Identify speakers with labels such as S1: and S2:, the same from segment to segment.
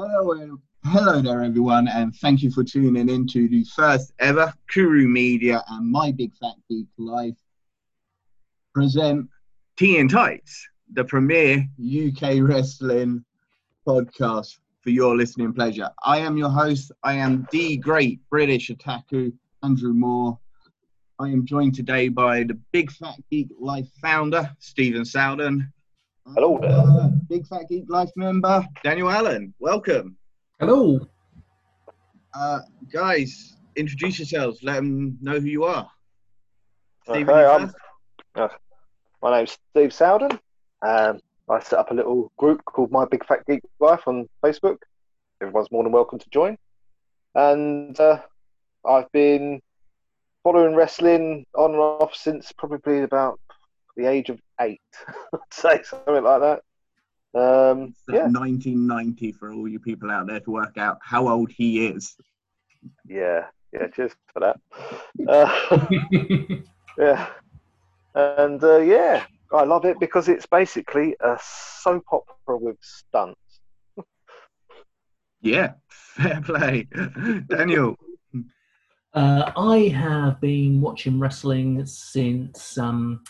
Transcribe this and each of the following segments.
S1: Hello, hello there, everyone, and thank you for tuning in to the first ever Kuru Media and My Big Fat Geek Life present Tea and Tights, the premier UK wrestling podcast for your listening pleasure. I am your host. I am the great British Otaku, Andrew Moore. I am joined today by the Big Fat Geek Life founder, Stephen Sowden.
S2: Hello there.
S1: Uh, Big Fat Geek Life member, Daniel Allen. Welcome.
S3: Hello.
S1: Uh, guys, introduce yourselves. Let them know who you are. Stephen,
S2: Okay, I'm- Uh, my name's Steve Sowden. Um, I set up a little group called My Big Fat Geek Life on Facebook. Everyone's more than welcome to join. And uh, I've been following wrestling on and off since probably about the age of eight, say something like that. Um, yeah,
S1: 1990 for all you people out there to work out how old he is.
S2: yeah, yeah. Cheers for that. Uh, Yeah. And uh, yeah, I love it because it's basically a soap opera with stunts.
S1: Yeah, fair play. Daniel,
S3: Uh, I have been watching wrestling since um,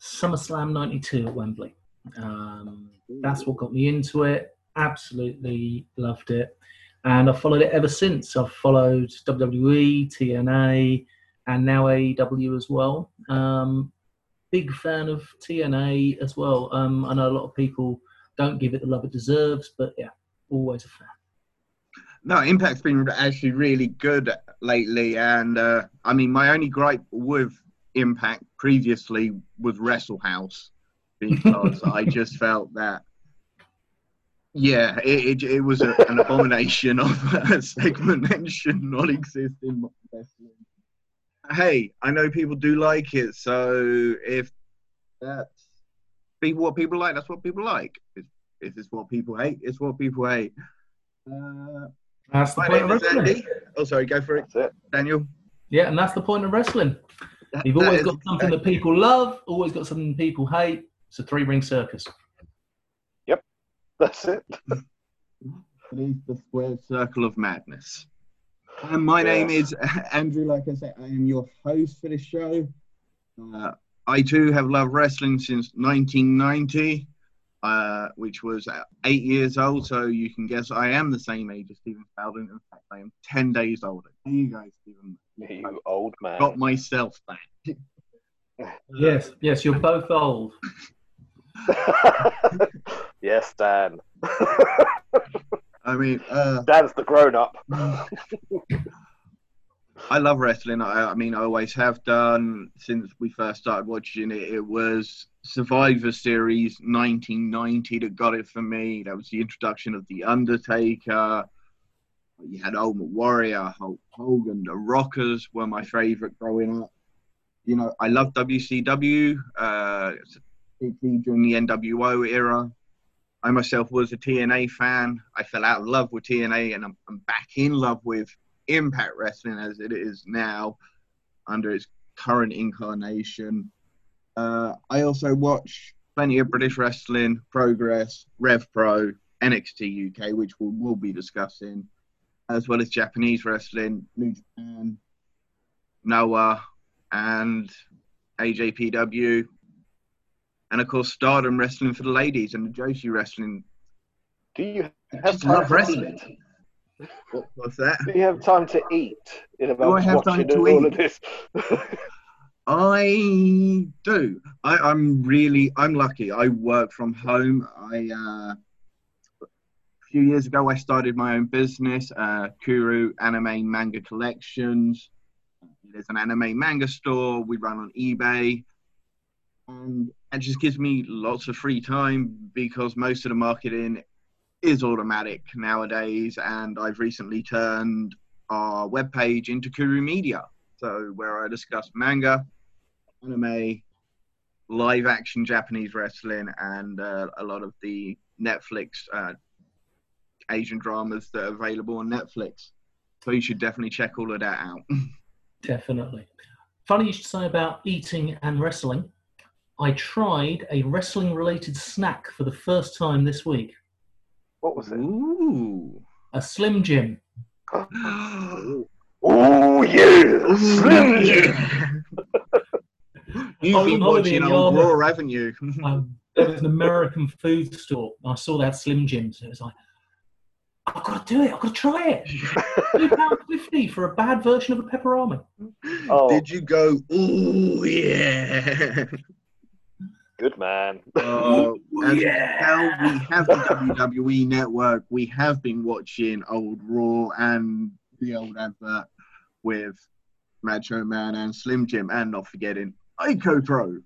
S3: SummerSlam 92 at Wembley. Um, that's what got me into it. Absolutely loved it. And I've followed it ever since. I've followed WWE, TNA, and now AEW as well. Um, big fan of TNA as well. Um, I know a lot of people don't give it the love it deserves, but yeah, always a fan.
S1: no, Impact's been actually really good lately. And uh, I mean, my only gripe with Impact previously was Wrestle House because I just felt that. Yeah, it, it, it was a, an abomination of a segment that should not exist in wrestling. Hey, I know people do like it, so if that's people what people like, that's what people like. If, if it's what people hate, it's what people hate. Uh,
S3: That's the point of wrestling.
S1: Andy. Oh, sorry, go for it,
S2: That's it.
S1: Daniel.
S3: Yeah, and that's the point of wrestling.
S1: That-
S3: You've always
S1: is
S3: got something that people love, always got something people hate. It's a three ring circus.
S2: Yep, that's it.
S1: It is the square circle of madness. And my name is Andrew. Like I said, I am your host for this show. Uh, I too have loved wrestling since 1990, uh, which was uh, eight years old. So you can guess I am the same age as Stephen Sowden. In fact, I am 10 days older. There you go, Stephen.
S2: You old man.
S1: Got myself back.
S3: Yes, yes, you're both old.
S2: yes, Dan.
S1: I mean, uh,
S2: Dan's the grown up.
S1: I love wrestling. I, I mean, I always have done since we first started watching it. It was Survivor Series 1990 that got it for me. That was the introduction of The Undertaker. You had Ultimate Warrior, Hulk Hogan, The Rockers were my favorite growing up. You know, I loved WCW, uh, particularly during the NWO era. I myself was a TNA fan. I fell out of love with TNA, and I'm, I'm back in love with Impact Wrestling as it is now under its current incarnation. Uh, I also watch plenty of British wrestling, Progress, Rev Pro, NXT UK, which we'll, we'll be discussing, as well as Japanese wrestling, New Japan, Noah, and AJPW. And of course, Stardom Wrestling for the ladies and the Joshi Wrestling.
S2: Do you have time
S1: love
S2: to
S1: wrestling.
S2: eat?
S1: What, what's that?
S2: Do you have time to eat in about
S1: I have time to
S2: all
S1: eat?
S2: of this?
S1: I do. I, I'm really, I'm lucky. I work from home. I, uh, few years ago, I started my own business, uh, Kuru Anime Manga Collections. There's an anime manga store. We run on eBay. And it just gives me lots of free time because most of the marketing is automatic nowadays. And I've recently turned our webpage into Kuru Media. So, where I discuss manga, anime, live action Japanese wrestling, and uh, a lot of the Netflix uh, Asian dramas that are available on Netflix. So you should definitely check all of that out.
S3: Definitely. Funny you should say about eating and wrestling. I tried a wrestling related snack for the first time this week.
S2: What was it?
S1: Ooh.
S3: A Slim Jim.
S2: Oh yeah, Slim Jim.
S1: You've
S3: On
S1: been watching
S3: in
S1: old
S3: Yarmouth.
S1: Raw, haven't?
S3: Um, there was an American food store. I saw that Slim Jims, and it was like, I've got to do it. I've got to try it. Two pound fifty for a bad version of a pepperoni.
S2: Oh.
S1: Did you go? Ooh yeah.
S2: Good man.
S1: Uh, as
S3: yeah.
S1: can tell, we have the WWE network. We have been watching old Raw and the old advert with Macho Man and Slim Jim, and not forgetting Ico Pro.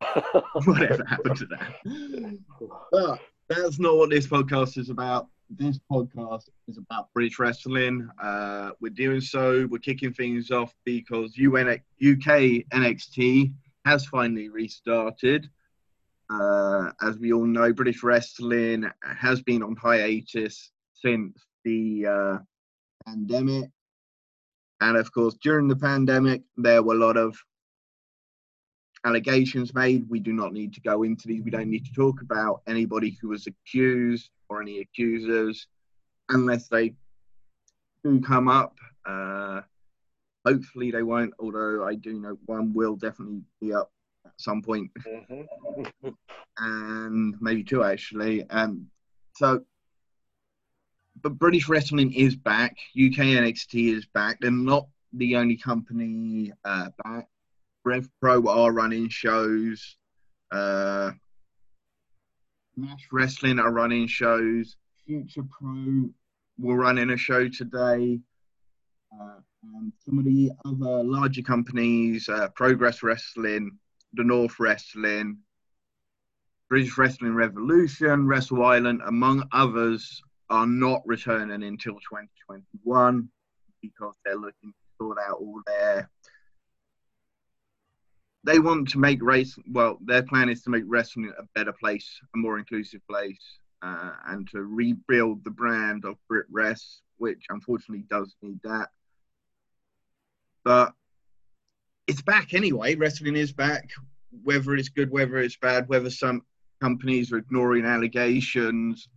S1: Whatever happened to that? But that's not what this podcast is about. This podcast is about British wrestling. Uh, we're doing so. We're kicking things off because UN, UK NXT has finally restarted. Uh, as we all know, British wrestling has been on hiatus since the uh, pandemic. And of course, during the pandemic, there were a lot of allegations made. We do not need to go into these. We don't need to talk about anybody who was accused or any accusers unless they do come up. Uh, hopefully, they won't, although I do know one will definitely be up at some point
S2: Mhm.
S1: and maybe two actually. Um, so, but British wrestling is back. UK NXT is back. They're not the only company uh, back. Rev Pro are running shows. Uh, Wrestling are running shows. Future Pro will run in a show today. Uh, and some of the other larger companies, uh, Progress Wrestling, The North Wrestling, British Wrestling Revolution, Wrestle Island, among others, are not returning until 2021 because they're looking to sort out all their. They want to make race. Well, their plan is to make wrestling a better place, a more inclusive place, uh, and to rebuild the brand of BritWres, which unfortunately does need that. But it's back anyway. Wrestling is back, whether it's good, whether it's bad, whether some companies are ignoring allegations.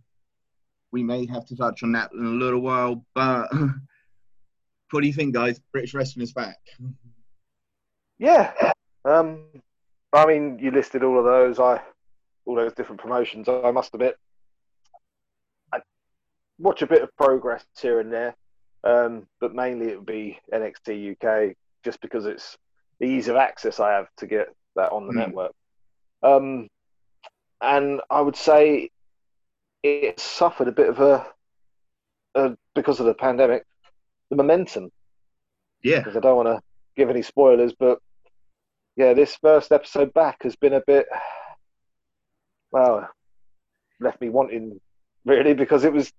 S1: We may have to touch on that in a little while, but what do you think, guys? British wrestling is back.
S2: Yeah. Um, I mean, you listed all of those. I all those different promotions. I must admit, I watch a bit of progress here and there, um, but mainly it would be NXT UK, just because it's the ease of access I have to get that on the
S1: Hmm.
S2: network. Um, and I would say it suffered a bit of a, a because of the pandemic, the momentum
S1: Yeah,
S2: because I don't want to give any spoilers, but yeah, this first episode back has been a bit, well, left me wanting really because it was,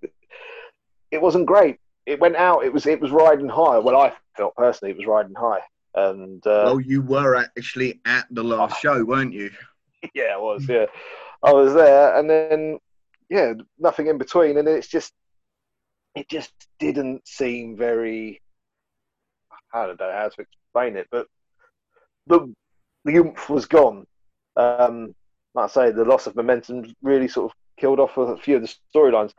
S2: it wasn't great. It went out. It was it was riding high. Well, I felt personally it was riding high, and uh,
S1: well, you were actually at the last show, weren't you?
S2: yeah, I was. Yeah, I was there, and then yeah, nothing in between, and it's just, it just didn't seem very. I don't know how to explain it, but the the oomph was gone. Um, like I say, the loss of momentum really sort of killed off a few of the storylines.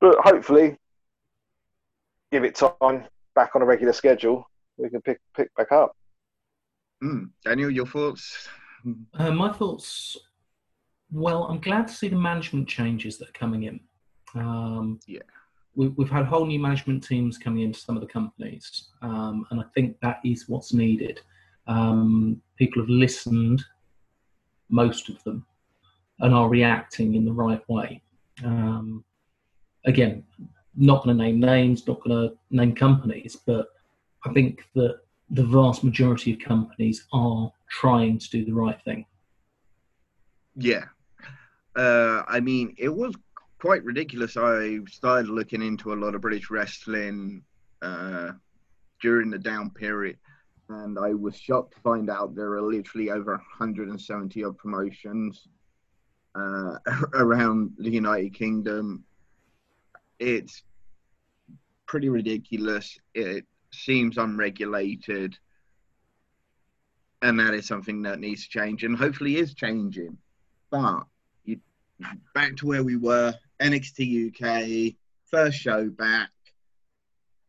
S2: But hopefully, give it time back on a regular schedule, we can pick pick back up.
S1: Mm. Daniel, your thoughts?
S3: Uh, my thoughts. Well, I'm glad to see the management changes that are coming in. Um,
S1: Yeah.
S3: we, we've had whole new management teams coming into some of the companies, um, and I think that is what's needed. Um, people have listened, most of them, and are reacting in the right way. Um, again, not going to name names, not going to name companies, but I think that the vast majority of companies are trying to do the right thing.
S1: Yeah. Uh, I mean, it was quite ridiculous. I started looking into a lot of British wrestling uh, during the down period, and I was shocked to find out there are literally over 170 odd promotions uh, around the United Kingdom. It's pretty ridiculous. It seems unregulated, and that is something that needs to change, and hopefully is changing. But you, back to where we were, NXT UK, first show back.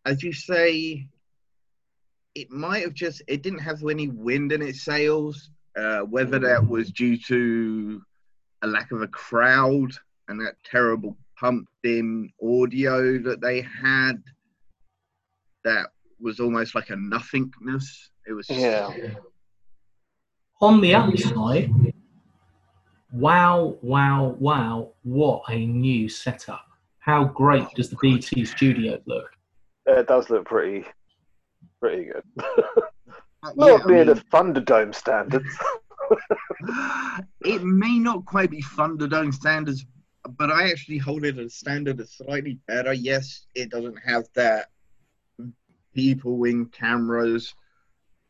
S1: As you say, it might have just it didn't have any wind in its sails. Uh, whether that was due to a lack of a crowd and that terrible pumped in audio that they had, that was almost like a nothingness. It was
S2: Yeah.
S3: On the upside, wow, wow, wow, what a new setup. How great does the BT studio look?
S2: It does look pretty, pretty good.
S1: Yeah,
S2: Not
S1: I
S2: near the
S1: mean,
S2: Thunderdome standards.
S1: it may not quite be Thunderdome standards, but I actually hold it as a standard that's slightly better. Yes, it doesn't have that people in cameras,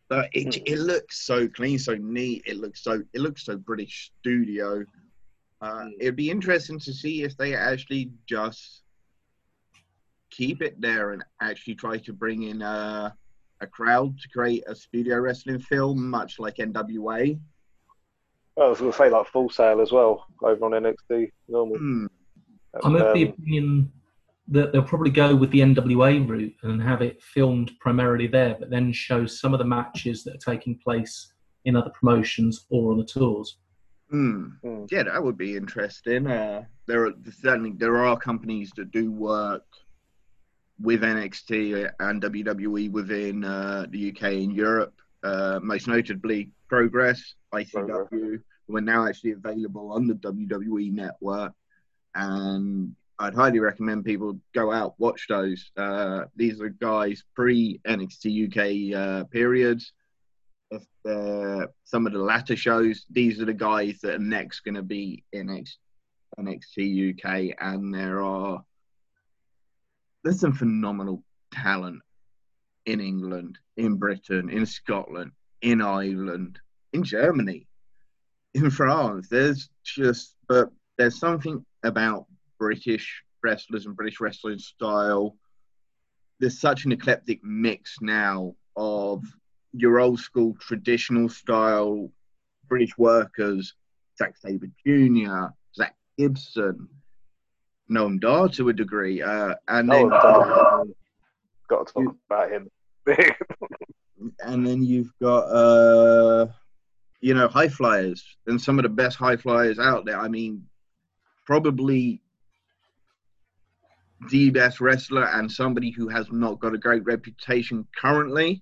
S1: but it
S2: Hmm.
S1: it looks so clean, so neat. It looks so it looks so British studio. Uh,
S2: Hmm.
S1: it'd be interesting to see if they actually just keep it there and actually try to bring in a, a crowd to create a studio wrestling film, much like NWA.
S2: I was going to say like Full Sail as well over on NXT normal.
S1: Hmm.
S3: I'm of the
S2: Um,
S3: opinion that they'll probably go with the NWA route and have it filmed primarily there, but then show some of the matches that are taking place in other promotions or on the tours.
S1: Hmm.
S2: Hmm.
S1: Yeah, that would be interesting. Uh, there are certainly there are companies that do work with NXT and WWE within uh, the UK and Europe. Uh, most notably, Progress, ICW, who are now actually available on the WWE network, and I'd highly recommend people go out watch those. Uh, these are guys pre NXT UK uh, periods if uh, some of the latter shows, these are the guys that are next going to be in NXT UK, and there are there's some phenomenal talent in England, in Britain, in Scotland, in Ireland, in Germany, in France. There's just, but there's something about British wrestlers and British wrestling style. There's such an eclectic mix now of your old school traditional style British workers, Zack Sabre Jr., Zack Gibson, Noam Dar to a degree, uh, and
S2: Oh,
S1: then
S2: um, got to talk
S1: You-
S2: about him.
S1: and then you've got uh, you know high flyers and some of the best high flyers out there. I mean, probably the best wrestler and somebody who has not got a great reputation currently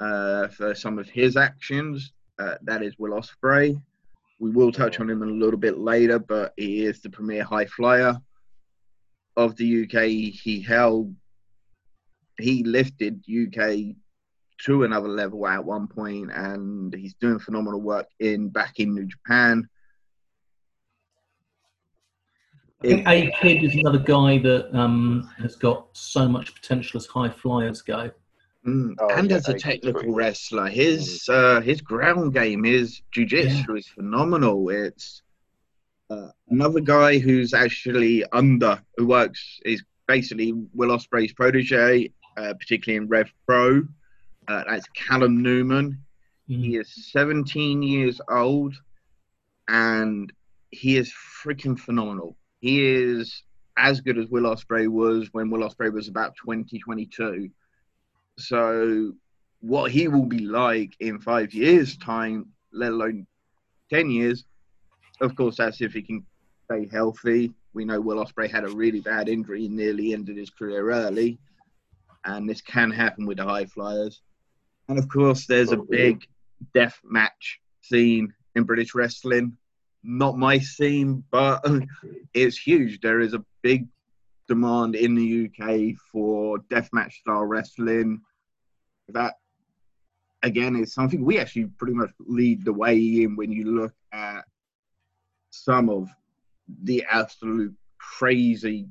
S1: uh, for some of his actions. Uh, that is Will Ospreay. We will touch on him a little bit later, but he is the premier high flyer of the UK. He held, he lifted UK to another level at one point, and he's doing phenomenal work in back in New Japan.
S3: I think A Kid is another guy that um, has got so much potential as high flyers go.
S1: Mm,
S2: Oh,
S1: and
S2: yeah,
S1: as a technical
S2: good.
S1: wrestler, his uh, his ground game, his jiu-jitsu is phenomenal. It's uh, another guy who's actually under, who works, is basically Will Ospreay's protege, uh, particularly in Rev Pro. Uh, that's Callum Newman. He is 17 years old, and he is freaking phenomenal. He is as good as Will Ospreay was when Will Ospreay was about 20, 22. So, what he will be like in five years' time, let alone 10 years, of course, that's if he can stay healthy. We know Will Ospreay had a really bad injury nearly ended his career early, and this can happen with the high flyers. And of course, there's a big death match scene in British wrestling. Not my scene, but it's huge. There is a big demand in the UK for deathmatch style wrestling. That again is something we actually pretty much lead the way in when you look at some of the absolute crazy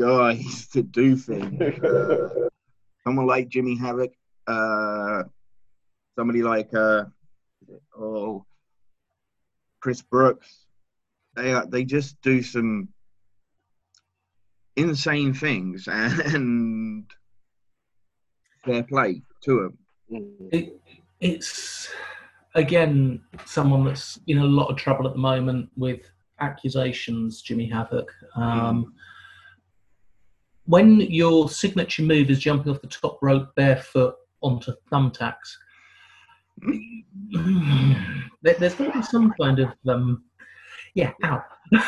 S1: guys to do things. Uh, someone like Jimmy Havoc, uh, somebody like uh, oh Chris Brooks. They are, they just do some insane things and fair play to them.
S2: Mm.
S3: It, it's again someone that's in a lot of trouble at the moment with accusations, Jimmy Havoc. Um, When your signature move is jumping off the top rope barefoot onto thumbtacks, there, there's got to be some kind of um, yeah, ow.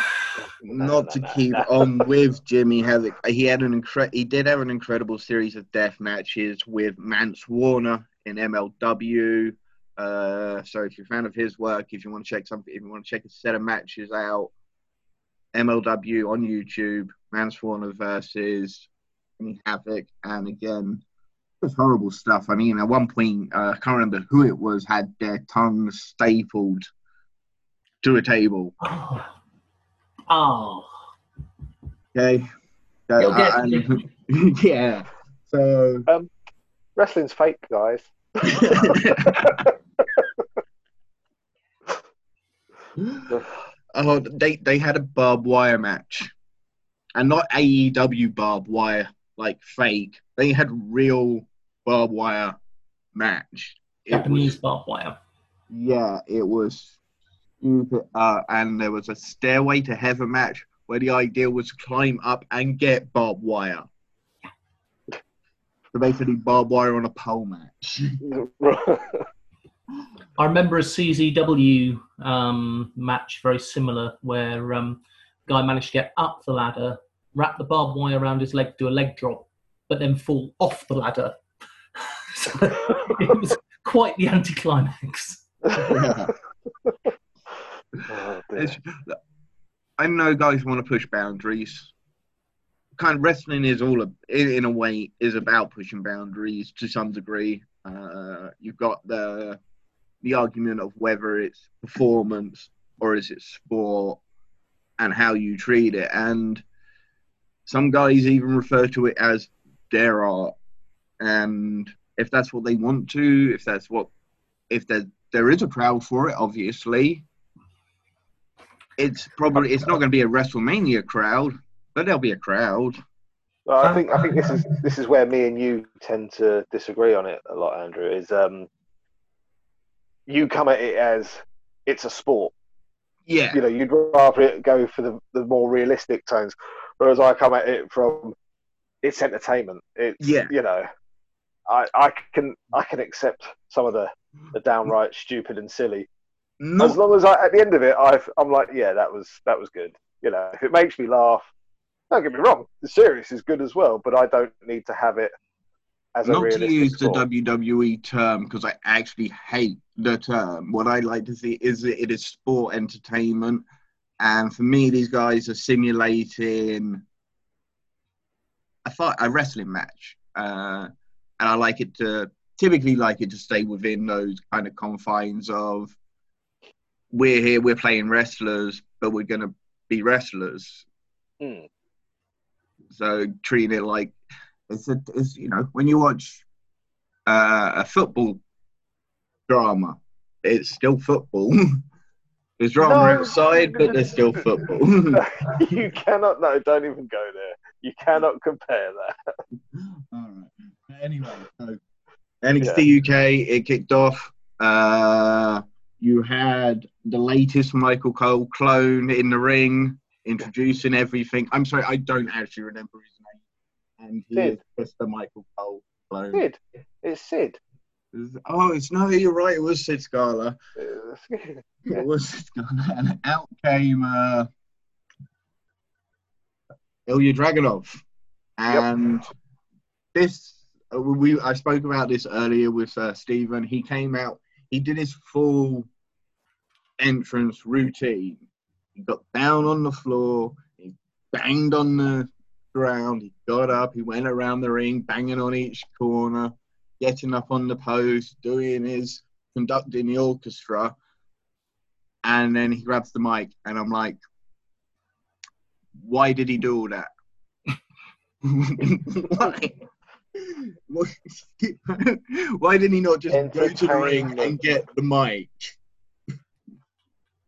S1: Not to keep on with Jimmy Havoc, he had an incre- he did have an incredible series of death matches with Mance Warner in MLW. Uh, so if you're a fan of his work, if you want to check something, if you want to check a set of matches out, MLW on YouTube, Mance Warner versus Jimmy Havoc, and again, it's horrible stuff. I mean, at one point, uh, I can't remember who it was, had their tongues stapled to a table.
S3: Oh.
S1: Okay. So,
S3: You'll get
S1: and- yeah. So um,
S2: Wrestling's fake, guys.
S1: oh, they they had a barbed wire match, and not AEW barbed wire like fake. They had real barbed wire match. It
S3: Japanese
S1: was,
S3: barbed wire.
S1: yeah, it was stupid. Uh, and there was a stairway to heaven match where the idea was to climb up and get barbed wire. So basically, barbed wire on a pole match.
S3: I remember a CZW um, match very similar where um, guy managed to get up the ladder, wrap the barbed wire around his leg, do a leg drop, but then fall off the ladder. so it was quite the anticlimax.
S1: Yeah. I know guys want to push boundaries. Kind of wrestling is all, a, in a way, is about pushing boundaries to some degree. Uh, you've got the the argument of whether it's performance or is it sport, and how you treat it. And some guys even refer to it as their art. And if that's what they want to, if that's what, if there there is a crowd for it, obviously, it's probably it's not going to be a WrestleMania crowd, but there'll be a crowd.
S2: Well, I think I think this is this is where me and you tend to disagree on it a lot, Andrew. Is um, you come at it as it's a sport.
S1: Yeah,
S2: You know, you'd rather it go for the, the more realistic tones, whereas I come at it from it's entertainment. It's
S1: Yeah.
S2: you know, I I can I can accept some of the the downright stupid and silly as long as I, at the end of it, I've, I'm like, yeah, that was that was good. You know, if it makes me laugh, don't get me wrong, the series is good as well, but I don't need to have it as a
S1: not to use the. WWE term because I actually hate the term. What I like to see is that it is sport entertainment, and for me, these guys are simulating a fight, a wrestling match, uh, and I like it to typically like it to stay within those kind of confines of we're here, we're playing wrestlers, but we're going to be wrestlers.
S2: Mm.
S1: So treating it like it's a, it's, you know, when you watch uh, a football drama, it's still football. There's drama
S2: No.
S1: outside, but there's still football.
S2: you cannot. No, don't even go there. You cannot compare that.
S1: All right. Anyway, so NXT UK, it kicked off. Uh, you had the latest Michael Cole clone in the ring, introducing everything. I'm sorry, I don't actually remember his name. And he
S2: Sid.
S1: is just the Michael Cole clone.
S2: Sid, it's Sid.
S1: Oh, it's no, you're right. It was Sid Scala.
S2: Uh,
S1: It was Sid Scala. And out came uh, Ilya Dragunov. And this, uh, we I spoke about this earlier with uh, Stephen. He came out, he did his full entrance routine. He got down on the floor, he banged on the ground, he got up, he went around the ring, banging on each corner, getting up on the post, doing his conducting the orchestra. And then he grabs the mic, and I'm like, why did he do all that? why? Why didn't he not just go to the ring and get the mic?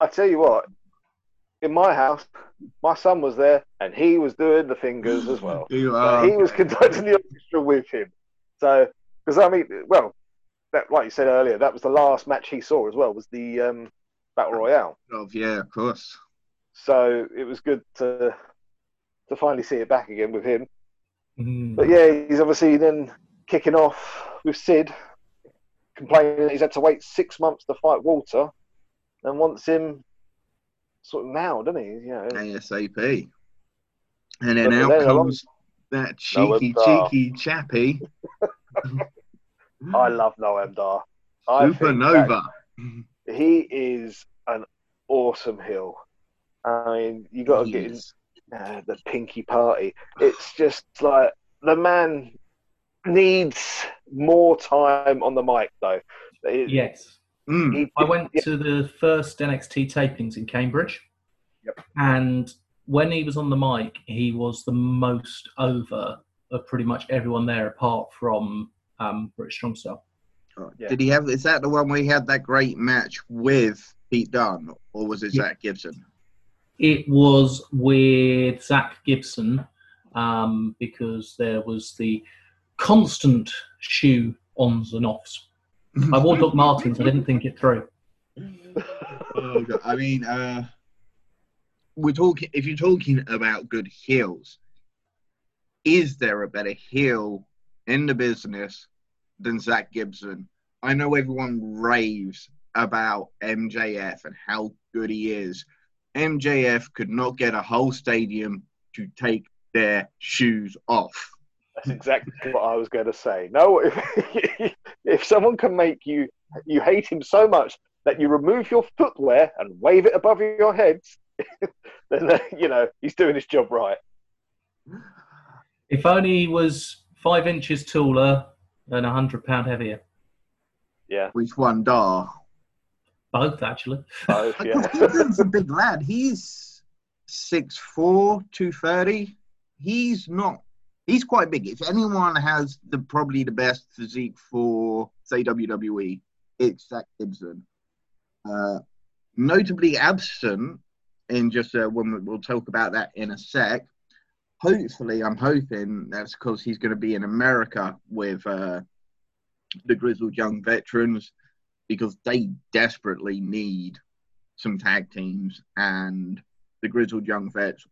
S2: I tell you what, in my house, my son was there and he was doing the fingers as well.
S1: You
S2: So he was conducting the orchestra with him. So, because I mean, well, that, like you said earlier, that was the last match he saw as well. Was the um, battle royale.
S1: of, yeah, of course.
S2: So it was good to to finally see it back again with him.
S3: Mm.
S2: But yeah, he's obviously then kicking off with Sid, complaining that he's had to wait six months to fight Walter, and wants him sort of now, doesn't he? You know,
S1: ASAP. And then
S2: But
S1: out
S2: then along-
S1: comes that
S2: Noam
S1: cheeky,
S2: Dar.
S1: cheeky chappy,
S2: I love Noam Dar. I
S1: Supernova.
S2: he is an awesome heel. I mean, you got to get in
S1: Yes.
S2: Uh, the Pinky Party. It's just like the man needs more time on the mic, though. It-
S3: Yes.
S1: Mm.
S2: he-
S3: I went
S2: yeah,
S3: to the first NXT tapings in Cambridge.
S2: Yep.
S3: And when he was on the mic, he was the most over of pretty much everyone there apart from um, British Strong Style.
S2: Yeah.
S1: Did he have? Is that the one where he had that great match with Pete Dunne, or was it
S3: Yeah.
S1: Zack Gibson?
S3: It was with Zack Gibson um, because there was the constant shoe ons and offs. I wore Doc Martens, I didn't think it through.
S1: Oh, I mean, uh, we're talking. If you're talking about good heels, is there a better heel in the business than Zack Gibson? I know everyone raves about MJF and how good he is. MJF could not get a whole stadium to take their shoes off.
S2: That's exactly what I was going to say. No, if, if someone can make you you hate him so much that you remove your footwear and wave it above your heads, then uh, you know he's doing his job right.
S3: If only he was five inches taller and a hundred pound heavier.
S2: Yeah,
S1: Which one, Dar?
S3: Both, actually.
S2: both. Yeah,
S1: He's a big lad. He's 6'4", 230. He's not. He's quite big. If anyone has the probably the best physique for say WWE, it's Zack Gibson. Uh, notably absent in just uh, when we'll talk about that in a sec. Hopefully, I'm hoping that's because he's going to be in America with uh, the grizzled young veterans because they desperately need some tag teams, and the grizzled young vets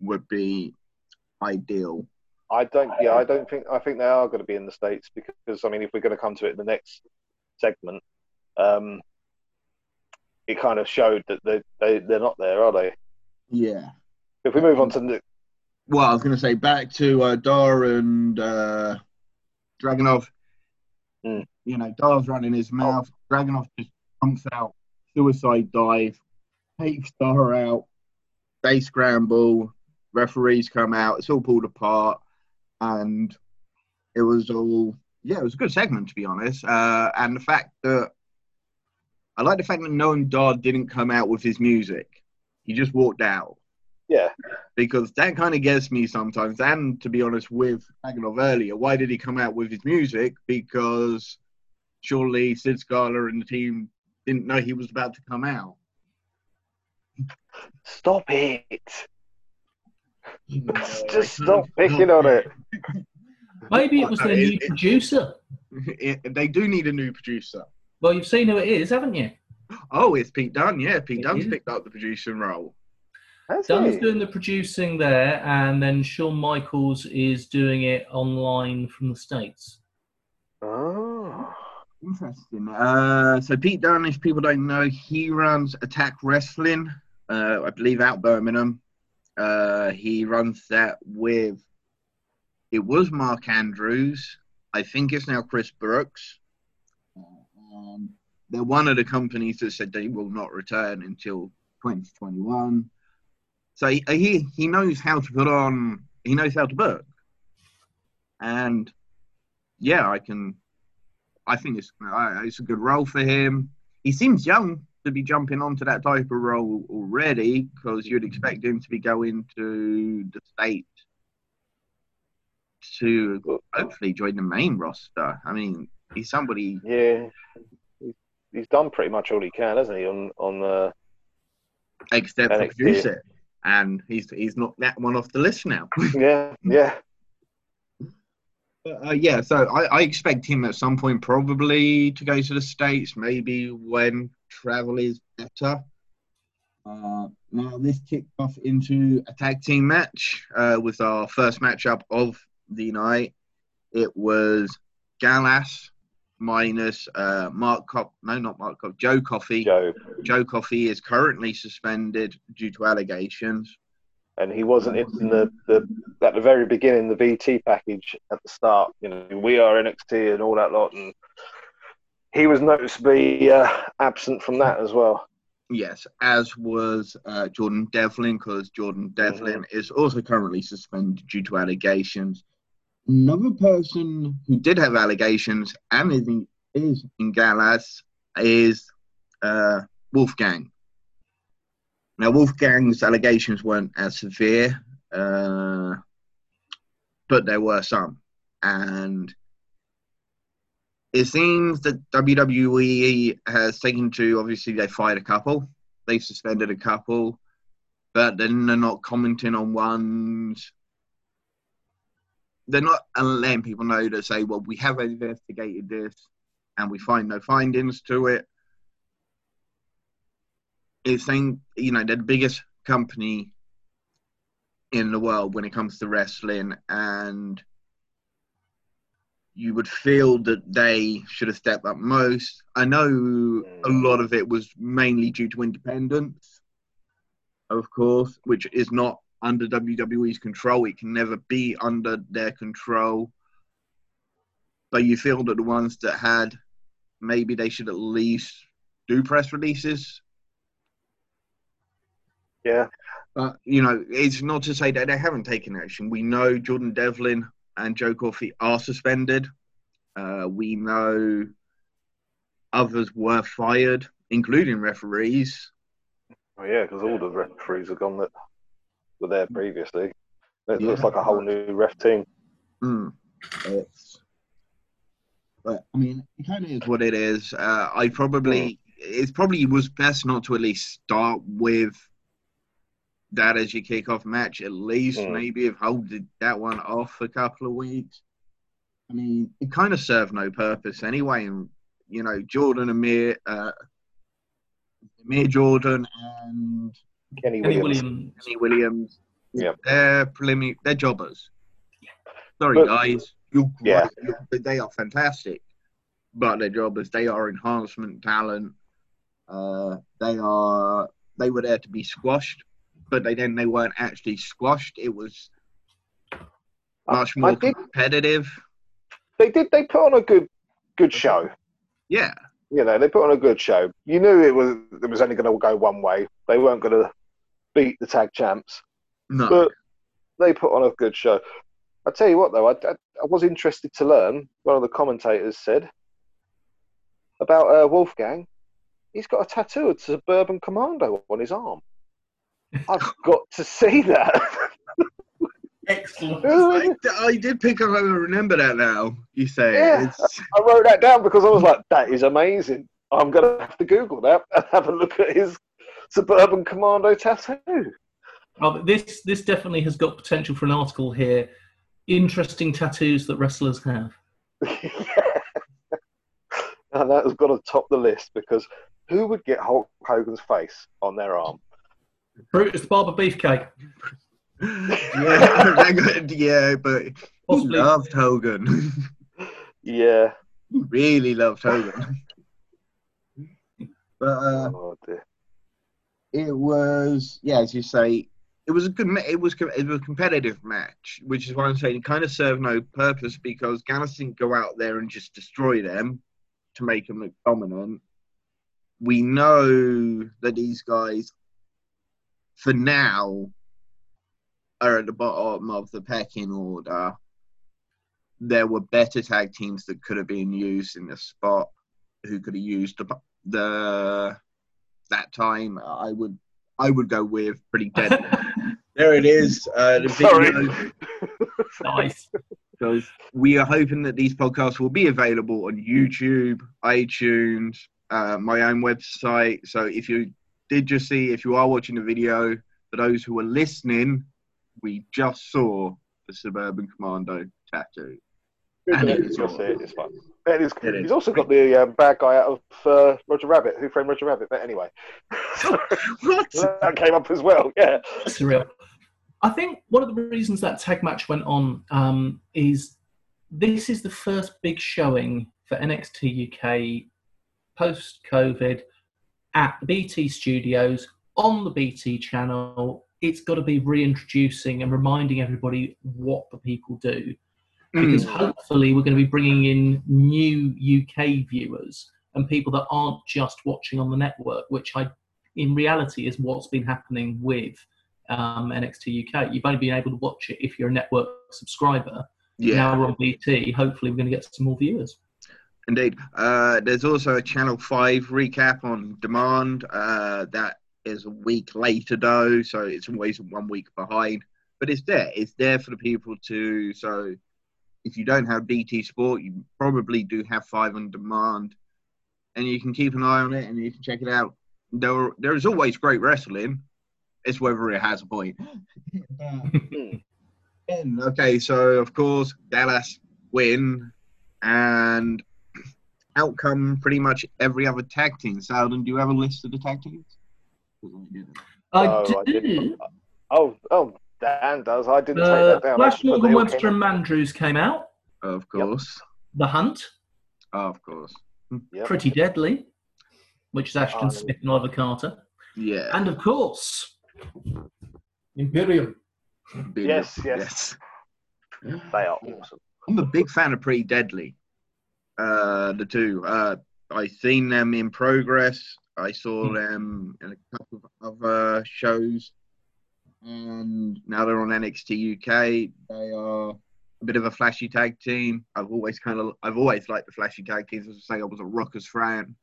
S1: would be ideal.
S2: I don't. Yeah, I don't think. I think they are going to be in the states because I mean, if we're going to come to it in the next segment, um, it kind of showed that they they they're not there, are they?
S1: Yeah.
S2: If we move on to the
S1: Well, I was going to say back to uh, Dar and uh, Dragunov.
S2: Mm.
S1: You know, Dar's running his mouth. Dragunov just jumps out, suicide dive, takes Dar out. They scramble. Referees come out. It's all pulled apart, and it was all yeah. It was a good segment to be honest. Uh, and the fact that I like the fact that Noam Dar didn't come out with his music. He just walked out
S2: yeah,
S1: because that kind of gets me sometimes. And to be honest, with Dragunov earlier, why did he come out with his music? Because surely Sid Scala and the team didn't know he was about to come out.
S2: stop it. Just stop picking on it.
S3: Maybe it was their new
S1: it-
S3: producer.
S1: It- they do need a new producer.
S3: Well, you've seen who it is, haven't you?
S1: Oh, it's Pete Dunne. Yeah, Pete
S3: It
S1: Dunne's
S3: is.
S1: picked up the producing role.
S2: Has
S3: Dunne's
S2: he?
S3: doing the producing there, and then Shawn Michaels is doing it online from the States.
S2: Oh.
S1: Interesting. Uh, so Pete Dunne, if people don't know, he runs Attack Wrestling, uh, I believe out Birmingham. Uh, he runs that with. It was Mark Andrews. I think it's now Chris Brooks. Um, they're one of the companies that said they will not return until 2021. So he, he he knows how to put on. He knows how to book. And yeah, I can I think it's uh, it's a good role for him. He seems young to be jumping onto that type of role already because you'd expect him to be going to the state to hopefully join the main roster. I mean, he's somebody.
S2: Yeah. He's- done pretty much all he can, hasn't he? On on uh,
S1: Except
S2: NXT.
S1: produce it, and he's he's not that one off the list now.
S2: yeah, yeah.
S1: Uh, yeah, so I, I expect him at some point probably to go to the states, maybe when travel is better. Uh, now this kicked off into a tag team match. Uh, was our first matchup of the night. It was Gallus minus uh, Mark Cop. No, not Mark Cop. Joe Coffey.
S2: Joe,
S1: Joe Coffey is currently suspended due to allegations.
S2: And he wasn't in the, the at the very beginning the VT package at the start. You know, we are NXT and all that lot, and he was noticeably uh, absent from that as well.
S1: Yes, as was uh, Jordan Devlin, because Jordan Devlin is also currently suspended due to allegations. Another person who did have allegations and is in, is in Gallus is uh, Wolfgang. Now, Wolfgang's allegations weren't as severe, uh, but there were some. And it seems that WWE has taken to obviously they fired a couple, they suspended a couple, but then they're not commenting on ones. They're not letting people know to say, well, we have investigated this and we find no findings to it. It's saying, you know, they're the biggest company in the world when it comes to wrestling and you would feel that they should have stepped up most. I know a mm. lot of it was mainly due to independence, of course, which is not under WWE's control. It can never be under their control. But you feel that the ones that had, maybe they should at least do press releases.
S2: Yeah,
S1: But, you know, it's not to say that they haven't taken action. We know Jordan Devlin and Joe Coffey are suspended. Uh, we know others were fired, including referees.
S2: oh, yeah, because all the referees have gone that were there previously. It
S1: Yeah.
S2: looks like a whole new ref team.
S1: Mm, it's, but I mean, it kind of is what it is. Uh, I probably it probably was best not to at least start with that as your kickoff match. At least
S2: Mm.
S1: maybe have held that one off a couple of weeks. I mean, it kind of served no purpose anyway. And you know, Jordan Amir, uh, Amir Jordan and
S2: Kenny
S3: Kenny
S2: Williams.
S3: Williams.
S1: Kenny Williams.
S2: Yep.
S1: They're preliminary. They're jobbers. Sorry,
S2: But-
S1: guys. You're great.
S2: Yeah.
S1: You're- they are fantastic, but they're jobbers. They are enhancement talent. Uh, they are. They were there to be squashed, but they then they weren't actually squashed. It was much more
S2: did-
S1: competitive.
S2: They did. They put on a good, good show.
S1: Yeah.
S2: You know, they put on a good show. You knew it was it was only going to go one way. They weren't going to beat the tag champs,
S1: No.
S2: but they put on a good show. I tell you what, though, I, I, I was interested to learn. One of the commentators said about uh, Wolfgang. He's got a tattoo of Suburban Commando on his arm. I've got to see that.
S3: Excellent.
S1: I, I did pick up. I remember that now. You say
S2: Yeah.
S1: it's
S2: I wrote that down because I was like, that is amazing. I'm going to have to Google that and have a look at his Suburban Commando tattoo.
S3: Oh, this this definitely has got potential for an article here. Interesting tattoos that wrestlers have.
S2: yeah. And that has got to top the list because who would get Hulk Hogan's face on their arm?
S3: Brutus the Barber Beefcake.
S1: yeah, that got- yeah, but he loved Hogan.
S2: Yeah.
S1: He really loved Hogan. But uh,
S2: Oh, dear.
S1: it was, yeah, as you say, it was a good. It was it was a competitive match, which is why I'm saying it kind of served no purpose because Gallus didn't go out there and just destroy them to make them look dominant. We know that these guys, for now, are at the bottom of the pecking order. There were better tag teams that could have been used in the spot, who could have used the the that time. I would I would go with pretty dead. there it is. Uh, the
S2: Sorry.
S3: nice.
S1: because we are hoping that these podcasts will be available on YouTube, iTunes, uh, my own website. So if you did just see, if you are watching the video, for those who are listening, we just saw the Suburban Commando tattoo. And it
S2: You'll
S1: is
S2: see
S1: awesome.
S2: it, it's fun. And he's,
S1: It is.
S2: he's also got the um, bad guy out of uh, Roger Rabbit, Who Framed Roger Rabbit. But anyway,
S1: What?
S2: that came up as well. Yeah,
S3: surreal. I think one of the reasons that tag match went on um, is this is the first big showing for NXT UK post COVID at the BT studios on the BT channel. It's got to be reintroducing and reminding everybody what the people do because
S1: Mm.
S3: hopefully we're going to be bringing in new UK viewers and people that aren't just watching on the network, which I, in reality, is what's been happening with um, NXT UK. You've only been able to watch it if you're a network subscriber.
S1: Yeah.
S3: Now we're on BT. Hopefully, we're going to get some more viewers.
S1: Indeed. Uh, there's also a Channel 5 recap on demand. Uh, that is a week later, though, so it's always one week behind. But it's there. It's there for the people to. So if you don't have BT Sport, you probably do have 5 on demand. And you can keep an eye on it and you can check it out. There, there is always great wrestling. It's whether it has a point. And, okay, so of course, Gallus win. And outcome pretty much every other tag team. Sowden, do you have a list of the tag teams? I didn't.
S3: I do.
S2: I didn't. Oh, oh, Dan does. I didn't take
S3: Uh,
S2: that down. I
S3: Flash Morgan Webster and Mandrews came out.
S1: Of course.
S3: The Hunt,
S1: Of course.
S2: Yep.
S3: pretty deadly, which is Ashton
S2: Oh,
S3: Smith and Oliver Carter,
S1: Yeah.
S3: and of course Imperium.
S1: Big-
S2: Yes, yes. They are awesome.
S1: I'm a big fan of Pretty Deadly. Uh, the two. Uh, I seen them in progress. I saw
S3: Hmm.
S1: them in a couple of other shows, and now they're on NXT UK. They are a bit of a flashy tag team. I've always kind of, I've always liked the flashy tag teams. As I say, I was a Rockers fan.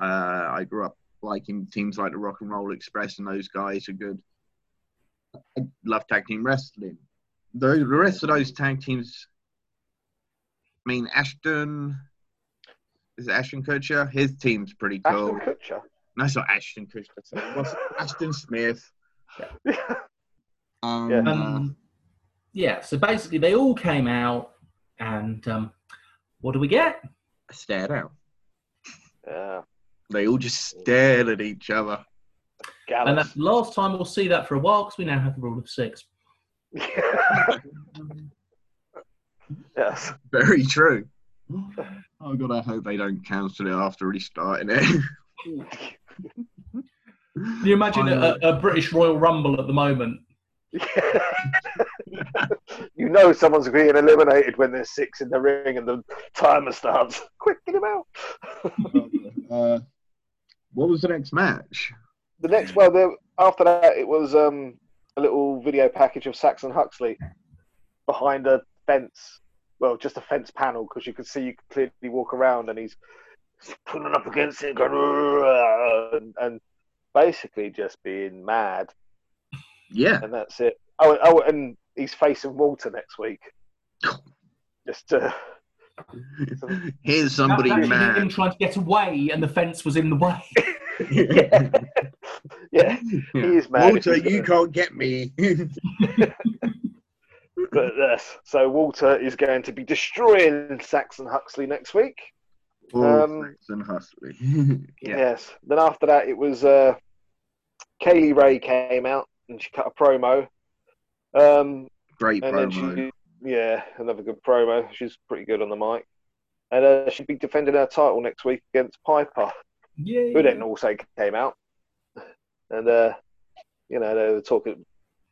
S1: Uh, I grew up liking teams like the Rock and Roll Express, and those guys are good. I love tag team wrestling. The, the rest of those tag teams I mean, Ashton is it Ashton Kutcher? His team's pretty cool.
S2: Ashton Kutcher.
S1: No, it's not Ashton Kutcher. sorry. Ashton Smith. Um,
S2: Yeah.
S3: Um, yeah, so basically they all came out, and um, what do we get?
S1: stared out.
S2: yeah.
S1: They all just stared at each other.
S3: And that's the last time we'll see that for a while because we now have the rule of six.
S2: yes.
S1: Very true. Oh god, I hope they don't cancel it after restarting it.
S3: Can you imagine a, a British Royal Rumble at the moment?
S2: you know someone's being eliminated when there's six in the ring and the timer starts. Quick, get him out.
S1: uh, what was the next match?
S2: The next, well, the, after that, it was um, a little video package of Saxon Huxley behind a fence. Well, just a fence panel because you could see you could clearly walk around, and he's pulling up against it, going, and, and basically just being mad,
S1: Yeah,
S2: and that's it. Oh, oh, and he's facing Walter next week. Just uh,
S1: here's somebody
S3: That was him
S1: mad.
S3: trying to get away, and the fence was in the way.
S2: yeah, yeah, he is mad.
S1: Walter, you
S2: gonna-
S1: can't get me.
S2: But yes, so Walter is going to be destroying Saxon Huxley next week.
S1: Poor
S2: Um,
S1: Saxon Huxley. yeah.
S2: Yes. Then after that, it was uh, Kay Lee Ray came out and she cut a promo. Um,
S1: Great promo.
S2: she, yeah, another good promo. She's pretty good on the mic. And uh, she'd be defending her title next week against Piper,
S3: Yeah.
S2: who then also came out. And, uh, you know, they were talking,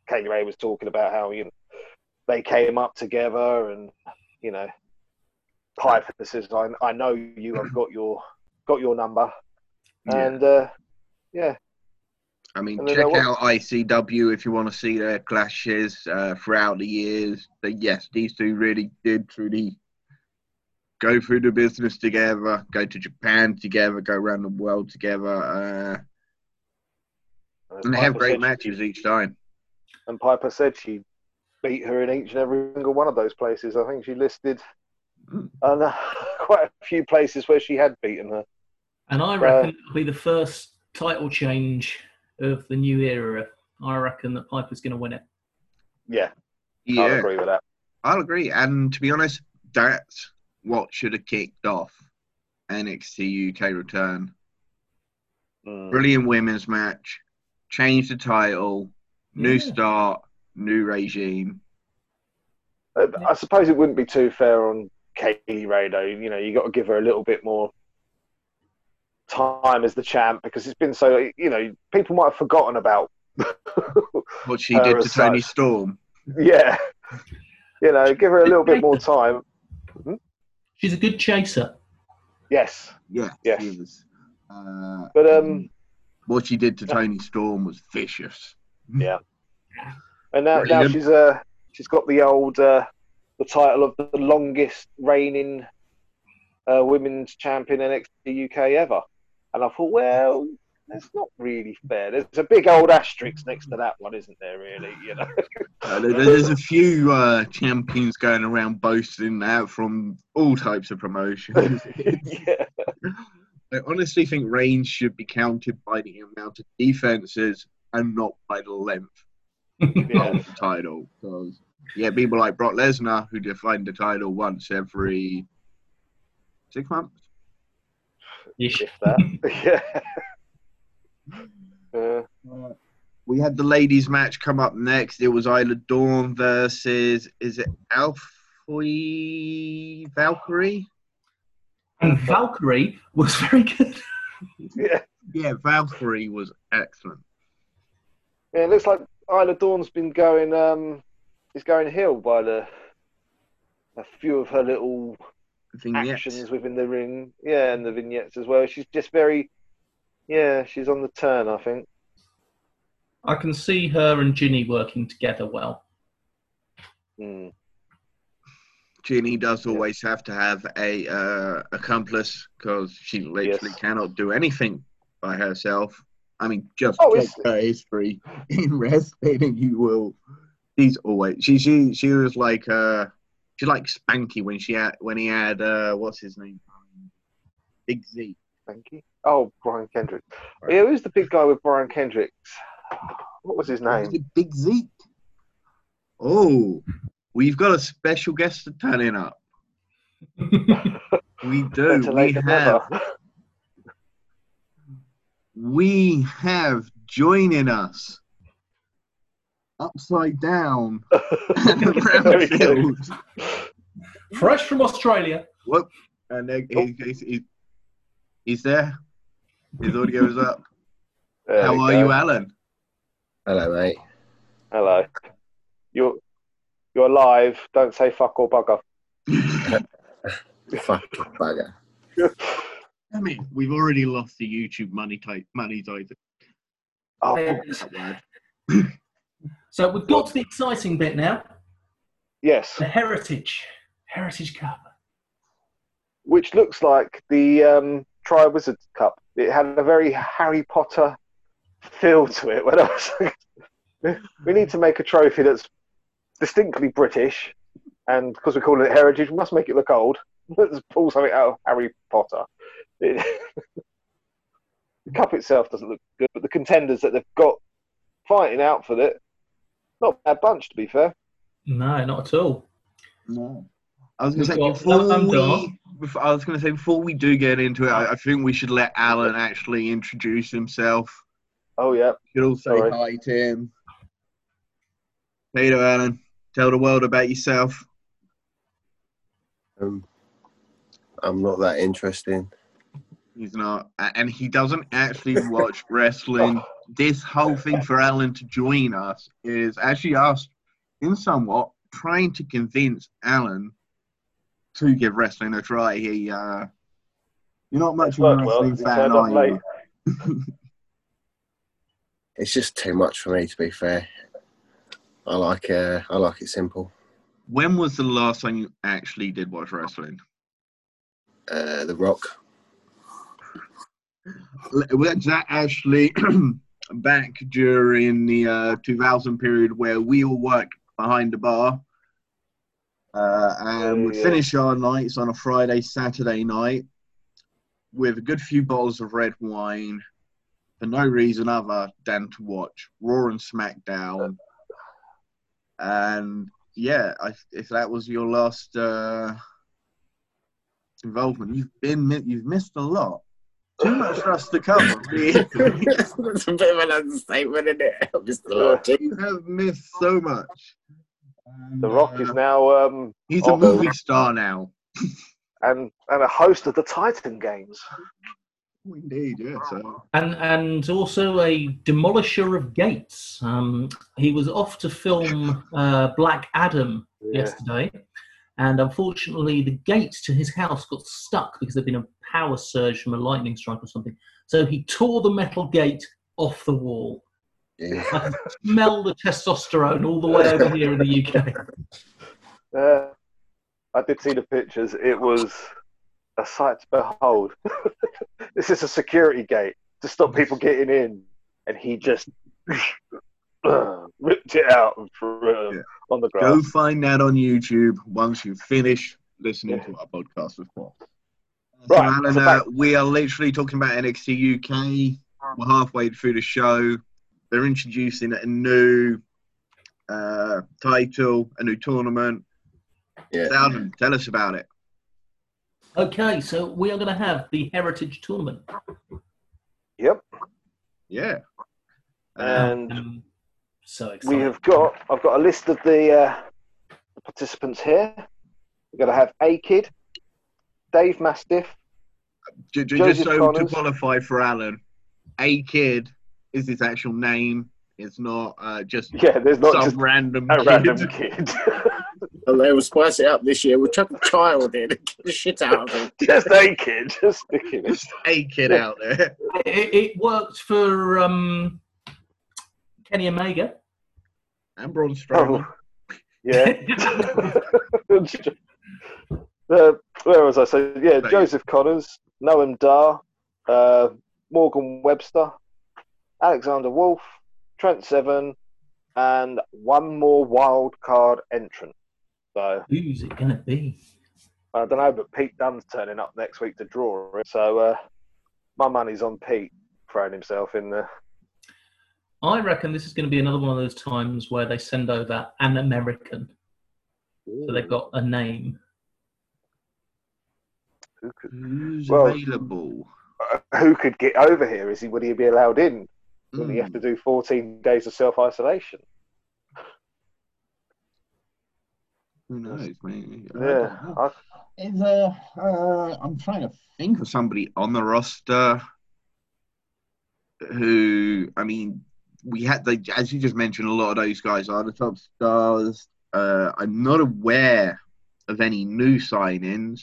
S2: Kay Lee Ray was talking about how, you know, they came up together and, you know, Piper says, I, I know you, I've got your, got your number.
S1: Yeah.
S2: And, uh, yeah,
S1: I mean, check out ICW if you want to see their clashes uh, throughout the years. But yes, these two really did truly go through the business together, go to Japan together, go around the world together, uh, and they have great
S2: said she-
S1: matches each time.
S2: And Piper said she beat her in each and every single one of those places. I think she listed
S1: Mm.
S2: uh, quite a few places where she had beaten her.
S3: And I reckon it'll be the first title change of the new era. I reckon that Piper's going to win it.
S2: Yeah, I'll agree with that.
S1: I'll agree. And to be honest, that's what should have kicked off NXT UK return.
S2: Mm.
S1: Brilliant women's match, change the title, new
S3: Yeah.
S1: start, new regime.
S2: Uh, I suppose it wouldn't be too fair on Kay Lee Ray though. You know, you got to give her a little bit more time as the champ because it's been so. You know, people might have forgotten about.
S1: What she did to Toni
S2: such.
S1: Storm.
S2: yeah, you know, give her a little bit more time.
S3: She's a good chaser.
S2: Yes,
S1: Yeah,
S2: Yes.
S1: she was. Uh,
S2: but um,
S1: what she did to Toni Storm was vicious.
S2: Yeah. And now now she's uh she's got the old uh, the title of the longest reigning uh, women's champion NXT UK ever, and I thought, well, that's not really fair. There's a big old asterisk next to that one, isn't there? Really, you know.
S1: Uh, there's a few uh, champions going around boasting that from all types of promotions.
S2: yeah.
S1: I honestly think Reigns should be counted by the amount of defenses and not by the length
S2: Yeah.
S1: the title. Because yeah, people like Brock Lesnar who defend the title once every six months.
S3: You
S2: shift that. yeah. Uh,
S1: Uh, we had the ladies match come up next. It was Isla Dawn versus is it Alfie Valkyrie?
S3: And Valkyrie was very good.
S2: yeah.
S1: Yeah, Valkyrie was excellent.
S2: Yeah, it looks like Isla Dawn's been going um is going hill by the a few of her little
S1: Vignettes.
S2: actions within the ring. Yeah, and the vignettes as well. She's just very yeah, she's on the turn, I think.
S3: I can see her and Jinny working together well.
S2: Mm.
S1: Jinny does
S2: Yeah.
S1: always have to have a uh, accomplice because she literally
S2: Yes.
S1: cannot do anything by herself. I mean, just
S2: Oh,
S1: check her history in wrestling, and you will. She's always she she she was like uh she like Spanky when she had when he had uh what's his name Big Z.
S2: Thank you. Oh, Brian Kendrick. Yeah, who's the big guy with Brian Kendrick? What was his name?
S1: it Big Zeke? Oh, we've got a special guest turning up. We do.
S2: Better
S1: We have
S2: never.
S1: We have joining us upside down and
S2: Very good.
S1: Brownfield.
S3: Fresh from Australia.
S1: Whoop. And then he, he's, he's, he's there. His audio is up.
S2: There
S1: How are
S2: go.
S1: you, Alan?
S4: Hello, mate.
S2: Hello. You're you're live. Don't say fuck or bugger.
S4: Fucking bugger.
S1: I mean, we've already lost the YouTube money type money type.
S2: Oh.
S3: So we've got to the exciting bit now.
S2: yes.
S3: The Heritage. Heritage Cup.
S2: Which looks like the um, Tri Wizards Cup. It had a very Harry Potter feel to it. When I was like, we need to make a trophy that's distinctly British, and because we're calling it heritage, we must make it look old. Let's pull something out of Harry Potter. It- the cup itself doesn't look good, but the contenders that they've got fighting out for it, not a bad bunch to be fair.
S3: No, not at all.
S1: No. I was going to say before we, before, I was going to say before we do get into it, I, I think we should let Alan actually introduce himself.
S2: Oh yeah,
S1: You could all say
S2: Sorry.
S1: hi to him. Peter Alan, tell the world about yourself.
S4: Um, I'm not that interesting.
S1: He's not, and he doesn't actually watch wrestling. This whole thing for Alan to join us is actually us, in somewhat, trying to convince Alan to give wrestling a try. He, uh, you're not much
S2: It's
S1: of a
S2: worked well,
S1: wrestling
S2: 'cause he
S1: fan, are you?
S4: It's just too much for me, to be fair. I like uh, I like it simple.
S1: When was the last time you actually did watch wrestling?
S4: Uh, the Rock.
S1: Was that actually back during the uh, 2000 period where we all worked behind the bar? Uh, and we
S2: Yeah.
S1: finish our nights on a Friday, Saturday night with a good few bottles of red wine for no reason other than to watch Raw and SmackDown. And yeah, I, if that was your last uh, involvement. You've been you've missed a lot. Too much for us to cover. really.
S4: That's a bit of an understatement, isn't it? Mr. Lord.
S1: you have missed so much. And,
S2: The Rock is
S1: uh,
S2: now um,
S1: He's a movie star now.
S2: and and a host of the Titan games.
S1: Indeed, yeah. So
S3: and and also a demolisher of gates. Um, he was off to film uh, Black Adam
S2: Yeah.
S3: yesterday, and unfortunately, the gates to his house got stuck because there'd been a power surge from a lightning strike or something. So he tore the metal gate off the wall.
S4: Yeah.
S3: I can smell the testosterone all the way over here in the UK.
S2: Uh, I did see the pictures. It was a sight to behold. this is a security gate to stop people getting in, and he just ripped it out and threw it
S1: Yeah.
S2: on the
S1: ground.
S2: go
S1: find that on YouTube once you finish listening
S2: Yeah.
S1: to our podcast, of course.
S2: Right,
S1: So, Alan, uh, we are literally talking about NXT UK. We're halfway through the show. They're introducing a new uh, title, a new tournament.
S4: Yeah.
S1: Alden, tell us about it.
S3: Okay, so we are going to have the Heritage Tournament.
S2: Yep.
S1: Yeah. Uh,
S2: And
S3: So
S2: we have got. I've got a list of the, uh, participants here. We're going to have A Kid, Dave Mastiff,
S1: J- j- just so
S2: Conners.
S1: to qualify for Alan, A Kid is his actual name. It's not uh, just
S2: Yeah, there's not
S1: some
S2: just
S1: random
S2: a
S1: kid.
S2: random kid.
S4: And they will spice it up this year. We'll chuck a child in and get the shit out of him.
S2: just a kid, just sticking it.
S1: Just a kid out there.
S3: It, it worked for um, Kenny Omega.
S1: And Braun Strowman.
S2: Oh, yeah. uh, where was I? So yeah,
S1: Thank
S2: Joseph Conners, Noam Dar, uh, Morgan Webster, Alexander Wolfe, Trent Seven, and one more wild card entrant. So
S3: Who's it going to be?
S2: I don't know, but Pete Dunne's turning up next week to draw it. So uh, my money's on Pete throwing himself in there.
S3: I reckon this is going to be another one of those times where they send over an American, so they've got a name.
S2: Who could,
S1: Who's
S2: Well-
S1: available?
S2: uh, who could get over here? Is he? Would he be allowed in? Would he
S1: Hmm.
S2: have to do 14 days of self isolation?
S1: Who knows, man? I
S2: Yeah. I,
S1: Is uh, uh, I'm trying to think of somebody on the roster who, I mean, we had the as you just mentioned, a lot of those guys are the top stars. Uh, I'm not aware of any new signings.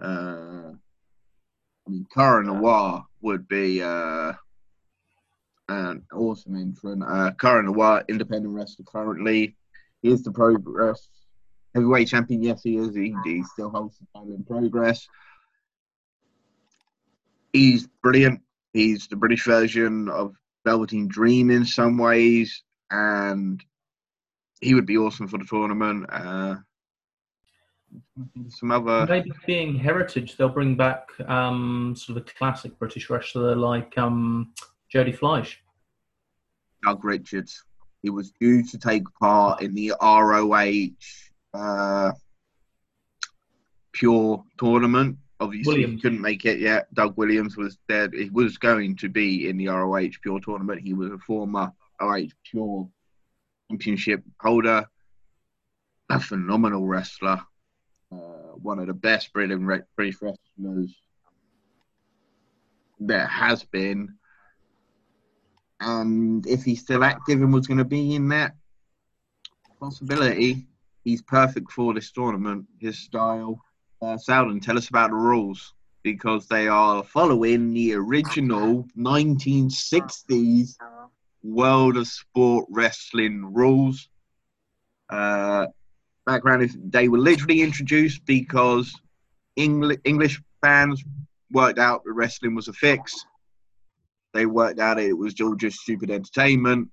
S1: Uh, I mean, Cara Noir would be uh, an awesome entrant. Uh, Cara Noir, independent wrestler currently. He is the progress heavyweight champion. Yes, he is. He, he still holds the title in progress. He's brilliant. He's the British version of Velveteen Dream in some ways, and he would be awesome for the tournament. Uh, some other
S3: Maybe being heritage, they'll bring back um, sort of a classic British wrestler like um, Jodie Fleisch.
S1: Doug Richards. He was due to take part in the ROH uh, Pure tournament. Obviously, he
S3: Williams.
S1: couldn't make it yet. Doug Williams was there. He was going to be in the ROH Pure tournament. He was a former ROH Pure championship holder. A phenomenal wrestler. Uh, one of the best British wrestlers there has been. And if he's still active and was going to be in that possibility, he's perfect for this tournament. His style. Uh, Sowden, tell us about the rules because they are following the original 1960s World of Sport Wrestling rules. Uh, background is they were literally introduced because Engli- English fans worked out that wrestling was a fix. They worked out it was all just stupid entertainment.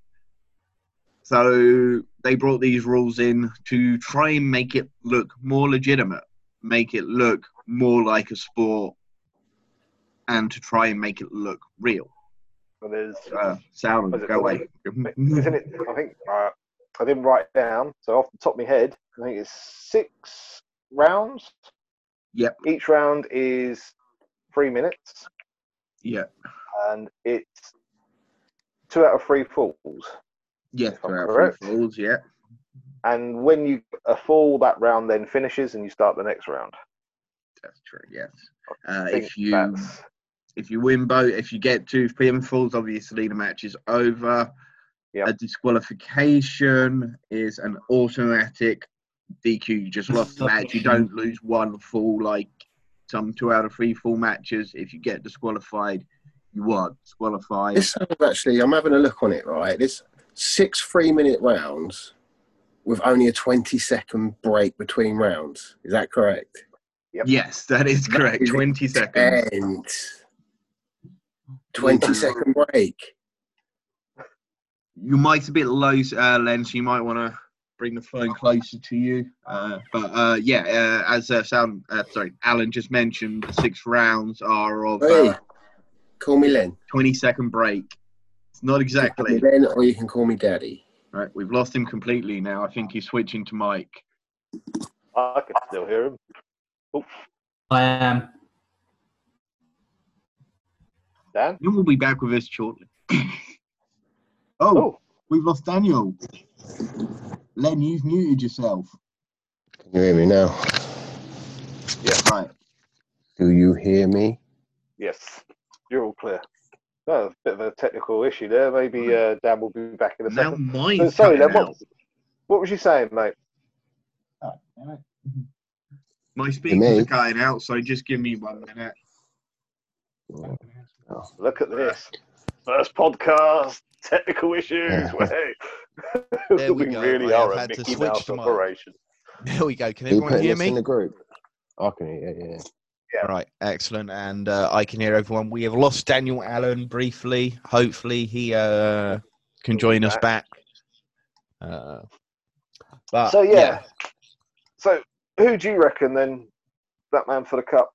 S1: So they brought these rules in to try and make it look more legitimate, make it look more like a sport, and to try and make it look real.
S2: and there's,
S1: Uh, Sound, go away.
S2: isn't it? I think uh, I didn't write it down. So off the top of my head, I think it's six rounds.
S1: Yep.
S2: Each round is three minutes,
S1: Yeah.
S2: and it's two out of three falls.
S1: Yeah. Two out of three falls. Yeah.
S2: And when you a fall, that round then finishes, and you start the next round.
S1: That's true. Yes. Uh, if you
S2: that's-
S1: if you win both, if you get two pinfalls, obviously the match is over.
S2: Yep.
S1: A disqualification is an automatic DQ. You just lost the match. You don't lose one fall like some two out of three full matches. If you get disqualified, you are disqualified.
S4: This sounds actually, I'm having a look on it, right? This six three minute rounds with only a 20 second break between rounds. Is that correct?
S2: Yep.
S1: Yes, that is correct.
S4: is
S1: Twenty seconds.
S4: And 20 second break.
S1: You might a bit low, uh, Len, so you might want to bring the phone closer to you. Uh, but uh, yeah, uh, as uh, sound, uh, sorry, Alan just mentioned, the six rounds are of
S4: Hey,
S1: uh,
S4: call me Len.
S1: 20 second break. It's not
S4: You can call me
S1: exactly.
S4: Len or you can call me Daddy.
S1: Right, we've lost him completely now. I think he's switching to mic.
S2: I can still hear him. Oh.
S3: I am.
S2: Dan.
S1: Then we'll be back with us shortly. oh,
S2: Oh,
S1: we've lost Daniel. Len, you've muted yourself.
S4: Can you hear me now? Yeah.
S1: Right.
S4: Do you hear me?
S2: yes, you're all clear. No, a bit of a technical issue there. Maybe uh, Dan will be back in a
S1: Now
S2: second.
S1: mine's
S2: So, sorry,
S1: cutting
S2: Len. What, what was you saying, mate?
S1: My speakers are
S4: me?
S1: cutting out, so just give me one minute.
S2: Look at this. First podcast, technical issues.
S4: Yeah.
S2: Way.
S5: There we go.
S2: really
S5: I
S2: are a
S5: had to
S2: Mickey
S5: switch
S2: Mouse
S5: to my-
S2: operation.
S5: There we go. Can
S4: Are you
S5: everyone hear
S4: this in
S5: me?
S4: the group? I can hear you, yeah.
S2: Yeah.
S5: Right, excellent. And uh, I can hear everyone. We have lost Daniel Allen briefly. Hopefully, he uh, can join us back. Uh, but
S2: So yeah. So who do you reckon then that man for the cup?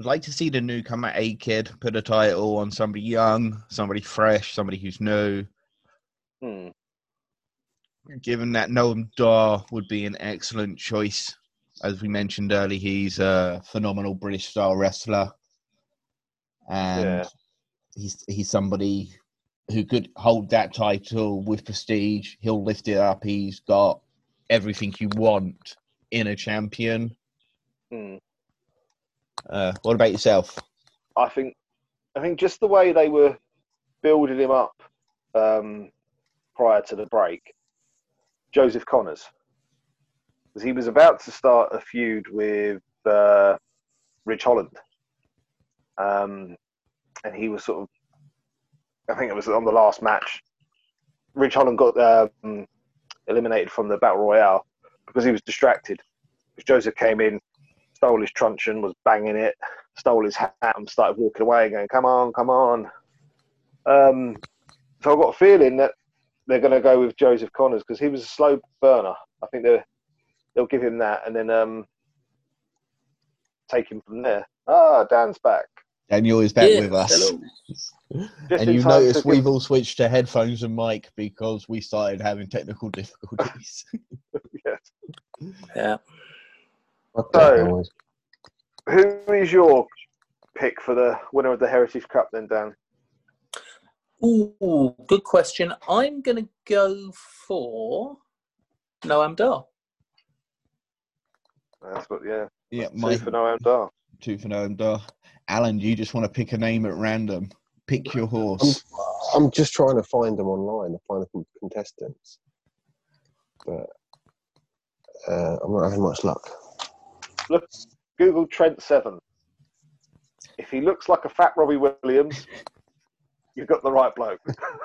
S5: I'd like to see the newcomer A kid put a title on somebody young, somebody fresh, somebody who's new.
S2: Hmm.
S5: Given that Noam Dar would be an excellent choice. As we mentioned earlier, he's a phenomenal British style wrestler. And
S2: Yeah.
S5: he's he's somebody who could hold that title with prestige. He'll lift it up. He's got everything you want in a champion.
S2: Hmm.
S5: Uh, what about yourself?
S2: I think I think just the way they were building him up um, prior to the break, Joseph Conners, because he was about to start a feud with uh, Rich Holland, um, and he was sort of, I think it was on the last match. Rich Holland got um, eliminated from the battle royale because he was distracted. Because Joseph came in, stole his truncheon, was banging it, stole his hat, and started walking away, going, "Come on, come on." Um, so I've got a feeling that they're going to go with Joseph Conners because he was a slow burner. I think they they'll give him that, and then um, take him from there. Ah, Dan's back.
S5: Daniel is back
S3: Yeah,
S5: with us.
S3: hello.
S5: And you
S2: time
S5: notice we've
S2: give-
S5: all switched to headphones and mic because we started having technical difficulties.
S2: yes.
S3: Yeah.
S2: So-
S4: the hell is-
S2: Who is your pick for the winner of the Heritage Cup then, Dan?
S3: Ooh, good question. I'm going to go for Noam Dar.
S2: That's what, yeah.
S5: yeah,
S2: My...
S5: my
S2: for Noam Dar.
S5: two for Noam Dar. Alan, you just want to pick a name at random? Pick your horse.
S4: I'm just trying to find them online, to find the con- contestants. But uh, I'm not having much luck.
S2: Look, Google Trent Seven. If he looks like a fat Robbie Williams, you've got the right bloke.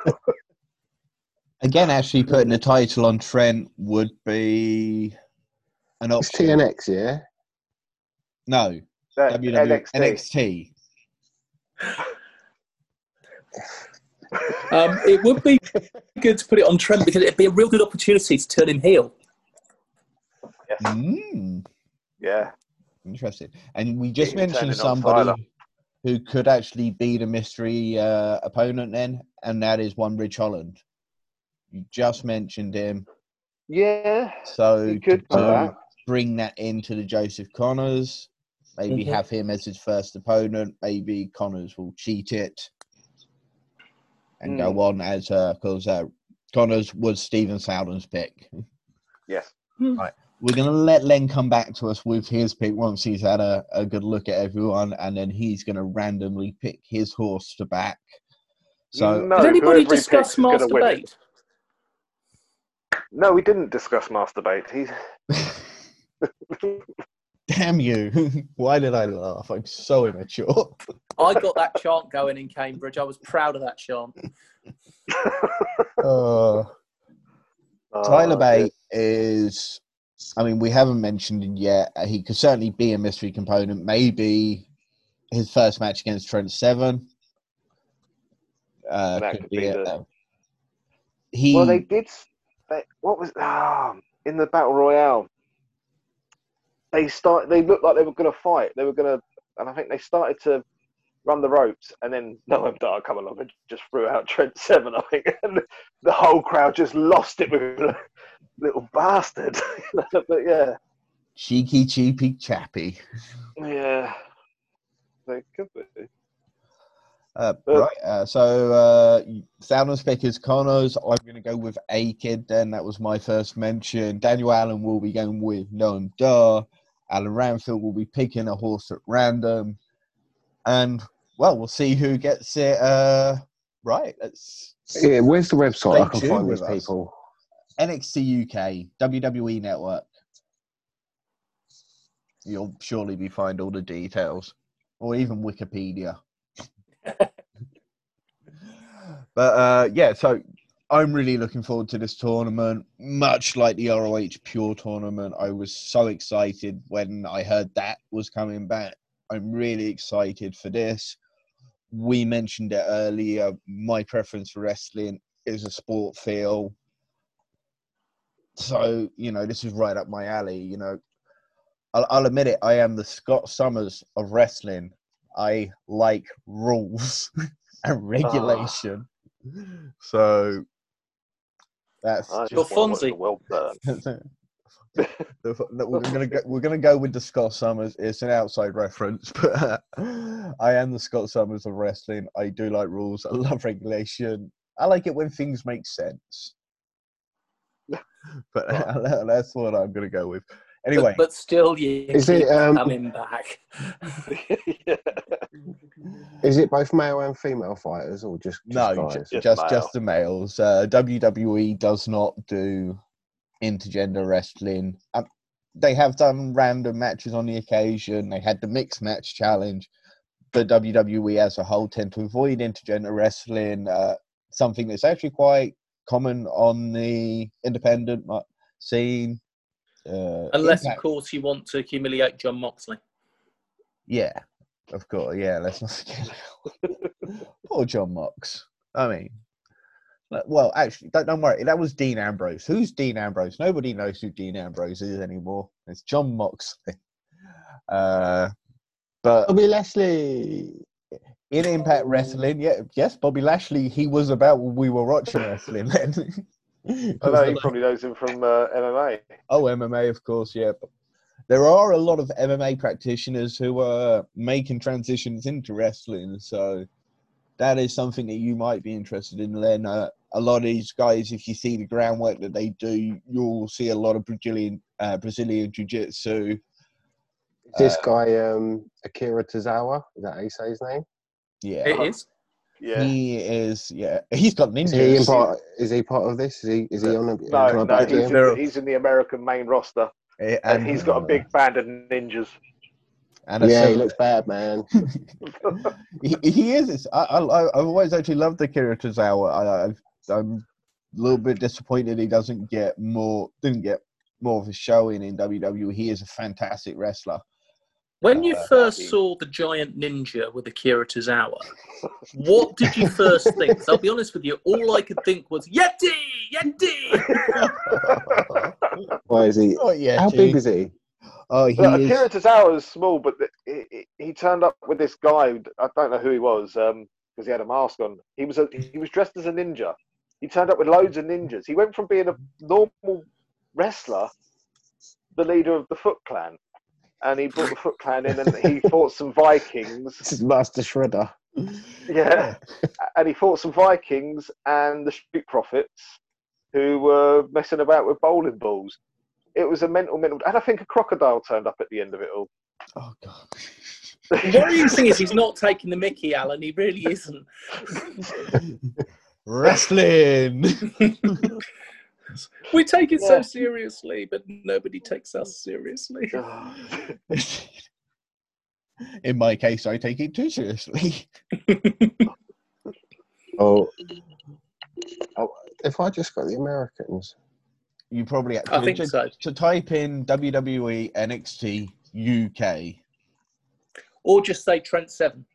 S5: Again, actually putting a title on Trent would be an
S4: It's
S5: option.
S4: TNX, yeah?
S5: No, WWE,
S2: NXT.
S5: NXT.
S3: Um, it would be good to put it on Trent because it'd be a real good opportunity to turn him heel.
S2: Yes.
S5: Mm,
S2: Yeah.
S5: interesting. And we just
S2: He
S5: mentioned somebody
S2: Tyler.
S5: Who could actually be the mystery uh, opponent then, and that is one Rich Holland. You just mentioned him.
S2: Yeah,
S1: So
S2: you could
S1: to
S2: do that.
S1: bring that into the Joseph Conners, maybe
S6: Mhm.
S1: have him as his first opponent. Maybe Conners will cheat it and go on as because uh, Conners was Stephen Sowden's pick.
S2: Yes.
S1: We're gonna let Len come back to us with his pick once he's had a, a good look at everyone, and then he's gonna randomly pick his horse to back. So
S2: no,
S6: Did anybody discuss
S2: picks
S6: Master
S2: win No, we didn't discuss masturbate. He's
S1: damn you! Why did I laugh? I'm so immature.
S3: I got that chant going in Cambridge. I was proud of that chant.
S1: Uh,
S2: Oh,
S1: Tyler
S2: dear.
S1: Bate is, I mean, we haven't mentioned him yet. Uh, He could certainly be a mystery component. Maybe his first match against Trent Seven. Uh,
S2: That
S1: could
S2: could
S1: be
S2: be
S1: a,
S2: the-
S1: he.
S2: Well, they did. They, what was ah in the battle royale? They start. They looked like they were going to fight. They were going to, and I think they started to run the ropes, and then Noam Dar come along and just threw out Trent Seven. I think, and the whole crowd just lost it with a little bastard. but yeah,
S1: cheeky, cheapy, chappy.
S2: yeah, they could be.
S1: Uh, right. Uh, so, uh, pick is Conners. I'm going to go with A Kid. Then that was my first mention. Daniel Allen will be going with Noam Dar. Alan Ramfield will be picking a horse at random, and well, we'll see who gets it. Uh, right. Let's
S4: Yeah, where's the website? I can find these
S1: us.
S4: people.
S1: NXT UK, WWE Network. You'll surely be find all the details, or even Wikipedia. but uh, yeah, so I'm really looking forward to this tournament. Much like the ROH Pure tournament, I was so excited when I heard that was coming back. I'm really excited for this. We mentioned it earlier. My preference for wrestling is a sport feel. So, you know, this is right up my alley. You know, I'll, I'll admit it, I am the Scott Summers of wrestling. I like rules and regulation. So that's
S2: I
S1: just
S3: You're
S2: just wanna
S3: Fonzie.
S1: we're gonna go. We're gonna go with the Scott Summers. It's an outside reference, but I am the Scott Summers of wrestling. I do like rules. I love regulation. I like it when things make sense. But that's what I'm gonna go with. Anyway,
S3: But, but still, you
S4: Is
S3: keep
S4: it, um,
S3: coming back.
S2: yeah.
S4: Is it both male and female fighters, or just, just
S1: no,
S4: guys?
S1: just
S2: Just
S1: just,
S2: male.
S1: just the males. Uh, WWE does not do intergender wrestling. Um, they have done random matches on the occasion. They had the mixed match challenge, but WWE as a whole tend to avoid intergender wrestling. Uh, something that's actually quite common on the independent uh, scene. Uh,
S3: Unless,
S1: Impact-
S3: of course, you want to humiliate Jon Moxley.
S1: Yeah, of course. Yeah, let's not forget. Poor Jon Mox. I mean, well, actually, don't, don't worry. That was Dean Ambrose. Who's Dean Ambrose? Nobody knows who Dean Ambrose is anymore. It's Jon Moxley. Uh, but
S4: Bobby Lashley
S1: in Impact Wrestling, yeah, yes, Bobby Lashley. He was about when we were watching wrestling then.
S2: I know he probably knows him from uh, MMA.
S1: Oh, MMA, of course, yeah. But there are a lot of MMA practitioners who are making transitions into wrestling, so that is something that you might be interested in. Then uh, a lot of these guys, if you see the groundwork that they do, you'll see a lot of Brazilian uh, Brazilian jiu-jitsu.
S4: Is this
S1: Uh,
S4: guy um, Akira Tozawa? Is that how you say his name?
S1: Yeah,
S3: It is.
S2: Yeah.
S1: he is. Yeah, he's got
S4: Is he in
S1: ninjas.
S4: part? Is he part of this? Is he? Is he on? A,
S2: No, no, he's in, the, he's in the American main roster,
S1: Eh,
S2: and he's got a big band of ninjas.
S1: and
S4: Yeah, he looks bad, man.
S1: he, he is. I, I, I've always actually loved the Akira Tozawa. I, I've, I'm a little bit disappointed he doesn't get more. Didn't get more of a showing in WWE. He is a fantastic wrestler.
S3: When you
S1: Uh,
S3: first
S2: he-
S3: saw the giant ninja with Akira Tozawa, what did you first think? I'll be honest with you, all I could think was Yeti, Yeti.
S4: Why is he?
S1: Oh yeah,
S4: How big is he?
S1: Oh, he
S2: Look,
S1: is.
S2: Akira Tozawa is small, but the, he, he- he turned up with this guy. I don't know who he was because he had a mask on. He was a, he was dressed as a ninja. He turned up with loads of ninjas. He went from being a normal wrestler the leader of the Foot Clan, and he brought the Foot Clan in, and he fought some Vikings.
S4: This is Master Shredder.
S2: Yeah, and he fought some Vikings and the Street Profits, who were messing about with bowling balls. It was a mental, mental, and I think a crocodile turned up at the end of it all.
S1: Oh god.
S3: The worrying thing is he's not taking the Mickey, Alan. He really isn't.
S1: Wrestling.
S3: We take it so seriously, but nobody takes us seriously.
S1: In my case, I take it too seriously.
S4: Oh, oh, if I just got the Americans,
S1: You probably
S3: I think
S1: to,
S3: so.
S1: to type in WWE NXT UK
S3: Or just say Trent Seven.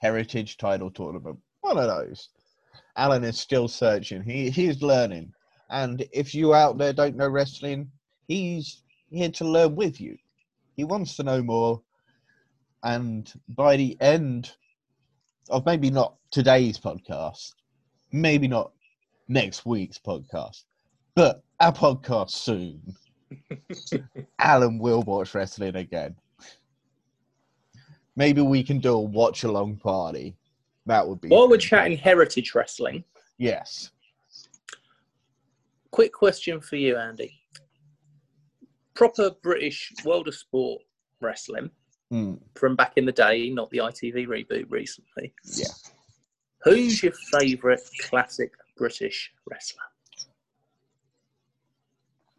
S1: Heritage Title Tournament. One of those. Alan is still searching. He he's learning, and if you out there don't know wrestling, he's here to learn with you. He wants to know more, and by the end of maybe not today's podcast, maybe not next week's podcast, but our podcast soon, Alan will watch wrestling again. Maybe we can do a watch along party. That would be.
S3: While we're chatting heritage wrestling,
S1: Yes.
S3: quick question for you, Andy. Proper British world of sport wrestling
S1: Mm,
S3: from back in the day, not the ITV reboot recently.
S1: yeah.
S3: Who's your favourite classic British wrestler?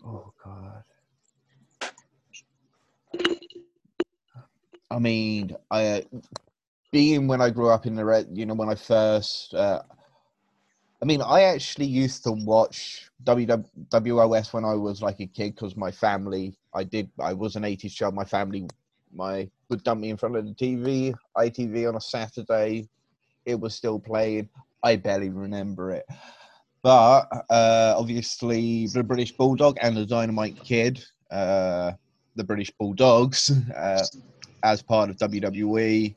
S1: Oh God. I mean, I being when I grew up in the red, you know, when I first. Uh, I mean, I actually used to watch WWOS when I was like a kid because my family. I did. I was an '80s child. My family, my would dump me in front of the TV, ITV on a Saturday. It was still playing. I barely remember it. But uh, obviously, the British Bulldog and the Dynamite Kid, uh, the British Bulldogs, uh, as part of WWE,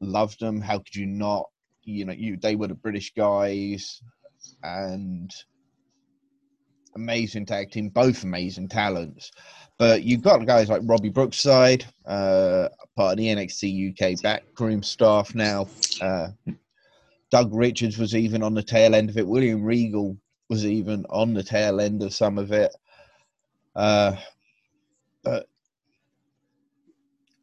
S1: loved them. How could you not? You know, you they were the British guys, and amazing tag team, both amazing talents. But you've got guys like Robbie Brookside, uh, part of the NXT UK backroom staff now. Uh, Doug Richards was even on the tail end of it. William Regal was even on the tail end of some of it. Uh, but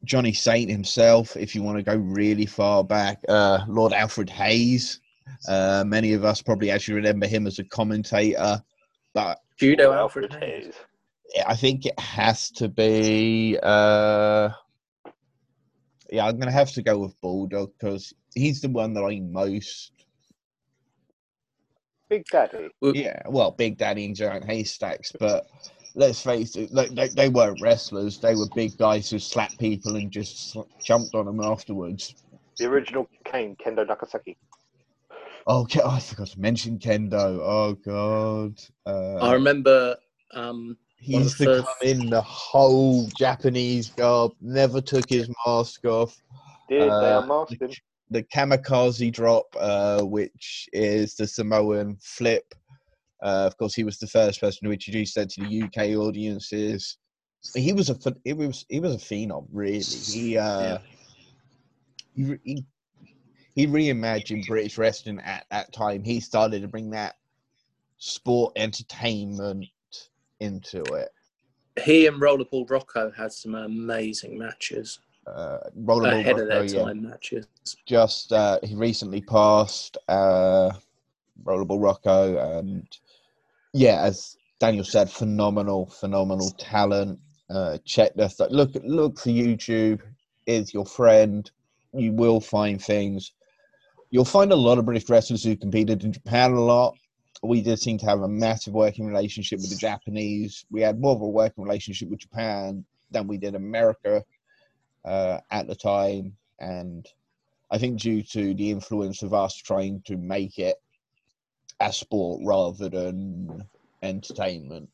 S1: Johnny Saint himself, if you want to go really far back, uh, Lord Alfred Hayes. Uh, many of us probably actually remember him as a commentator, but
S3: Judo Alfred Hayes.
S1: I think it has to be. Uh, yeah, I'm going to have to go with Bulldog because he's the one that I most.
S2: Big Daddy.
S1: Yeah, well, Big Daddy and Giant Haystacks, but let's face it, they, they, they weren't wrestlers. They were big guys who slapped people and just sl- jumped on them afterwards.
S2: The original Kane, Kendo Nagasaki.
S1: Oh, Ke- I forgot to mention Kendo. Oh, God. Uh,
S3: I remember um,
S1: he used
S3: the
S1: to
S3: first-
S1: come in the whole Japanese garb, never took his mask off.
S2: Did they
S1: Uh,
S2: unmask him?
S1: the kamikaze drop, uh, which is the Samoan flip. Uh, of course, he was the first person to introduce that to the UK audiences. He was a he was he was a phenom, really. He uh, he, re- he he reimagined British wrestling at that time. He started to bring that sport entertainment into it.
S3: he and Rollerball Rocco had some amazing matches
S1: Uh, Rollerball
S3: ahead of their
S1: Rocco, yeah.
S3: time matches.
S1: just uh, he recently passed uh, Rollerball Rocco, and yeah, as Daniel said, phenomenal, phenomenal talent. Uh, check this. Look, look for YouTube. Is your friend. You will find things. You'll find a lot of British wrestlers who competed in Japan a lot. We did seem to have a massive working relationship with the Japanese. We had more of a working relationship with Japan than we did America uh, at the time, and I think due to the influence of us trying to make it a sport rather than entertainment.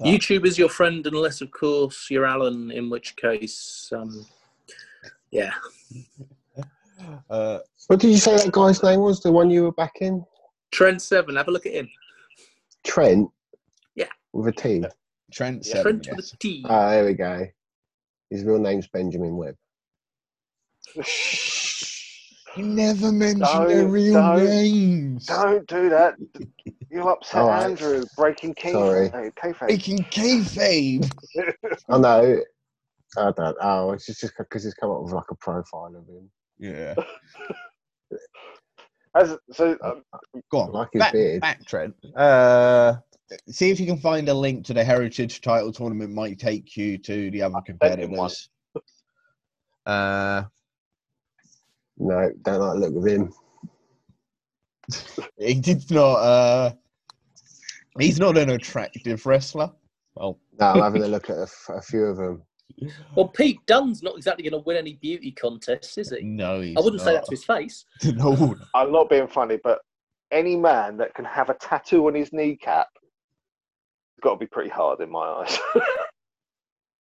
S3: YouTube is your friend, unless, of course, you're Alan, in which case, um, yeah.
S1: Uh,
S4: what did you say that guy's name was? The one you were back in?
S3: Trent Seven. Have a look at him.
S4: Trent.
S3: Yeah.
S4: With a T.
S1: Trent
S2: Yeah,
S1: Seven.
S3: Trent
S1: yes.
S3: with a T.
S4: Ah, there we go. His real name's Benjamin Webb.
S1: You never mention
S2: Don't-
S1: their real
S2: don't-
S1: names.
S2: Don't do that. You upset
S4: All right.
S2: Andrew. Breaking key.
S4: Sorry.
S2: Hey, kayfabe.
S1: Breaking kayfabe.
S4: Oh no. I don't. Oh, it's just because he's come up with like a profile of him.
S1: Yeah.
S2: As, so, um,
S1: Go on.
S4: Like his
S1: back,
S4: beard.
S1: back Trent. Uh, see if you can find a link to the Heritage title tournament. Might take you to the other
S2: sent him
S1: competitors. Uh,
S4: No, don't like the look of him.
S1: he did not. Uh, he's not an attractive wrestler. Well,
S4: No, I'm having a look at a, f- a few of them.
S3: Well, Pete Dunne's not exactly going to win any beauty contests, is he?
S1: no, he's
S3: I wouldn't say that to his face.
S1: no,
S2: I'm not being funny, but any man that can have a tattoo on his kneecap has got to be pretty hard in my eyes.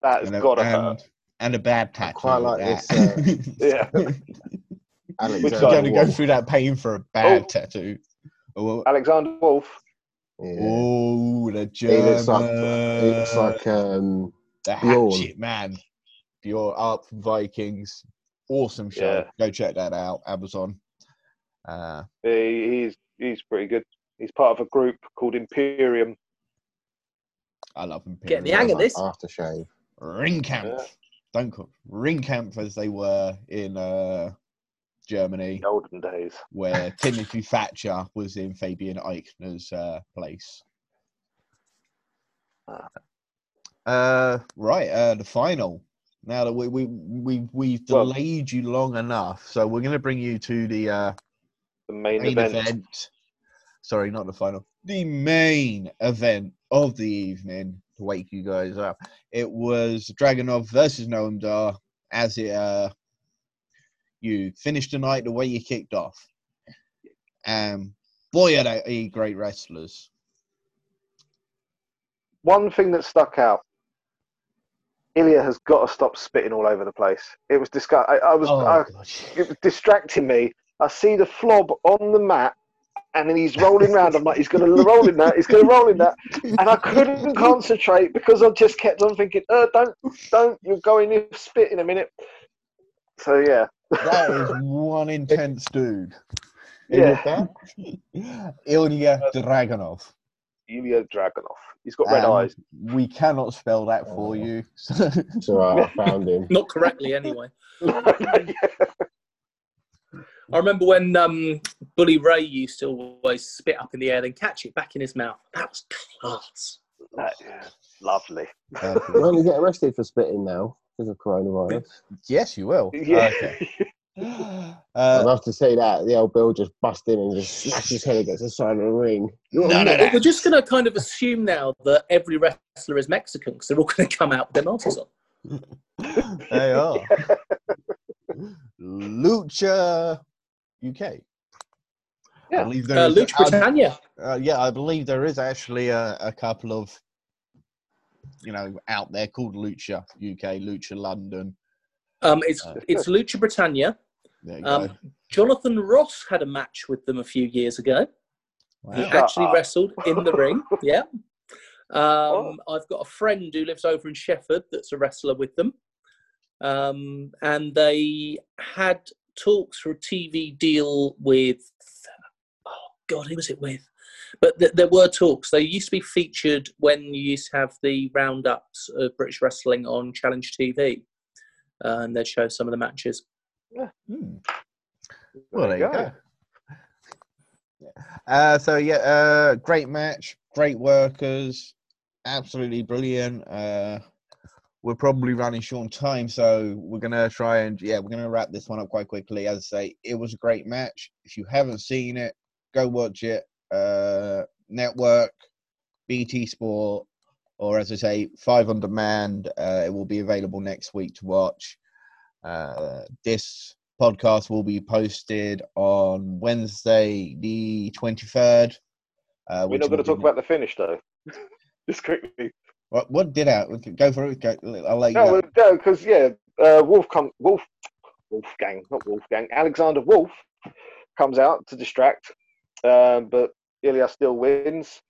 S2: That's got to
S1: and,
S2: hurt.
S1: and a bad tattoo.
S4: quite like
S1: that.
S4: this,
S2: Yeah.
S4: Alex
S2: Which
S1: You're going to go through that pain for a bad
S2: Oh.
S1: tattoo. Oh,
S2: Alexander Wolfe.
S4: Yeah.
S1: oh, the
S4: He
S1: German.
S4: looks like he looks like um,
S1: the
S4: Bjorn.
S1: Hatchet Man. Bjorn up from Vikings. Awesome show. Go check that out. Amazon. Uh,
S2: He, he's he's pretty good. He's part of a group called Imperium.
S1: I love him.
S3: Get the hang of this.
S4: aftershave.
S1: Ringkampf.
S2: Yeah.
S1: Don't call Ringkampf as they were in uh, Germany,
S2: The olden days.
S1: where Timothy Thatcher was in Fabian Aichner's uh, place.
S2: Ah.
S1: Uh, right, uh, the final. Now that we we we we've
S2: Well-
S1: delayed you long enough, so we're going to bring you to the uh,
S2: The main,
S1: main
S2: event.
S1: event. Sorry, not the final. The main event of the evening to wake you guys up. It was Dragunov versus Noam Dar as it uh you finished the night the way you kicked off. Um boy are they great wrestlers.
S2: One thing that stuck out. Ilja has got to stop spitting all over the place. It was disgust. I, I was.
S1: Oh,
S2: I, it was distracting me. I see the flob on the mat, and then he's rolling around. I'm like, he's going to roll in that. He's going to roll in that, and I couldn't concentrate because I just kept on thinking, uh, "Don't, don't! You're going to spit in a minute." So yeah,
S1: that is one intense dude.
S2: yeah.
S1: Ilja Dragunov.
S2: Ilja Dragunov. He's got red
S1: Um,
S2: eyes.
S1: We cannot spell that for
S4: Oh.
S1: you.
S4: It's all right. I found him.
S3: Not correctly, anyway.
S2: Yeah.
S3: I remember when um, Bully Ray used to always spit up in the air, then catch it back in his mouth. That was class.
S2: That- yeah. Lovely.
S4: You only get arrested for spitting now because of coronavirus.
S1: yes, you will.
S2: Yeah.
S1: Okay.
S4: I'd
S1: Uh,
S4: love to see that. The old Bill just bust in and just smash his head against the side of the ring.
S1: No, no, no.
S3: we're just going to kind of assume now that every wrestler is Mexican because they're all going to come out with their masks on.
S1: they are. Lucha UK. I believe there
S3: Uh,
S1: is-
S3: Lucha
S1: I-
S3: Britannia.
S1: uh, yeah, I believe there is actually a, a couple of, you know, out there called Lucha UK, Lucha London.
S3: Um, it's
S1: Uh,
S3: it's Lucha Britannia.
S1: There you
S3: Um,
S1: go.
S3: Jonathan Ross had a match with them a few years ago. He
S1: Wow.
S2: Shut
S3: actually
S2: up.
S3: wrestled in the ring. Yeah. Um, I've got a friend who lives over in Shefford that's a wrestler with them. Um, and they had talks for a TV deal with, oh God, who was it with? But th- there were talks. They used to be featured when you used to have the roundups of British wrestling on Challenge TV. Uh, and they'd show some of the matches.
S1: Hmm. Well, there
S2: There
S1: you go. Uh, so yeah, uh, great match, great workers, absolutely brilliant. Uh, we're probably running short on time, so we're gonna try and yeah, we're gonna wrap this one up quite quickly. As I say, it was a great match. If you haven't seen it, go watch it. Uh, network, BT Sport, or as I say, Five on Demand. Uh, it will be available next week to watch. Uh, this podcast will be posted on Wednesday, the 23rd. Uh,
S2: We're not going to talk about the finish though. Just quickly.
S1: What, what did I go for it? Go, I'll let you
S2: no, because yeah, uh, Wolf come Wolf Wolfgang, not Wolfgang. Alexander Wolfe comes out to distract, um, but Ilias still wins.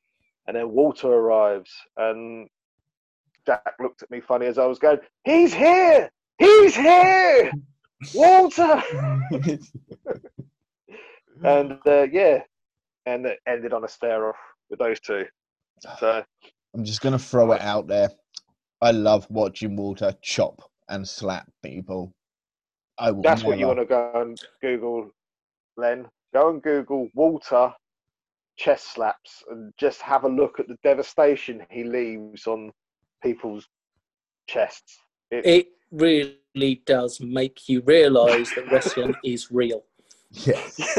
S2: And then Walter arrives, and Jack looked at me funny as I was going, "He's here! He's here! Walter!" and uh, yeah, and it ended on a stare off with those two. So
S1: I'm just gonna throw it out there. I love watching Walter chop and slap people. I will
S2: that's what you want to go and Google, Len. Go and Google Walter chest slaps and just have a look at the devastation he leaves on people's chests. It,
S3: It really does make you realise that wrestling is real.
S1: Yes.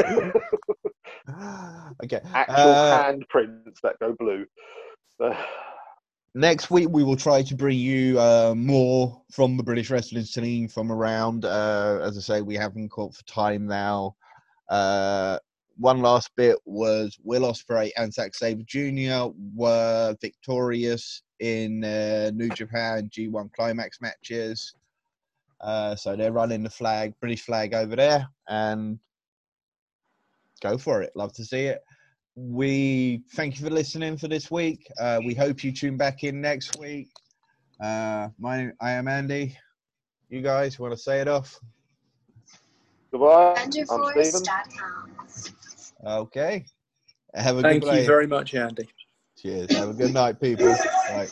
S1: okay.
S2: actual
S1: Uh,
S2: handprints that go blue.
S1: Next week we will try to bring you uh, more from the British wrestling scene from around. Uh, as I say, we haven't caught for time now. Uh, one last bit was Will Ospreay and Zack Sabre Jr. were victorious in uh, New Japan G1 Climax matches. Uh, so they're running the flag, British flag over there, and go for it. Love to see it. We thank you for listening for this week. Uh, we hope you tune back in next week. Uh, my, I am Andy. You guys want to say it off?
S2: Goodbye. I'm Stephen.
S1: Okay. Have a
S3: Thank
S1: good day.
S3: you very much, Andy.
S1: Cheers. Have a good night, people. Right.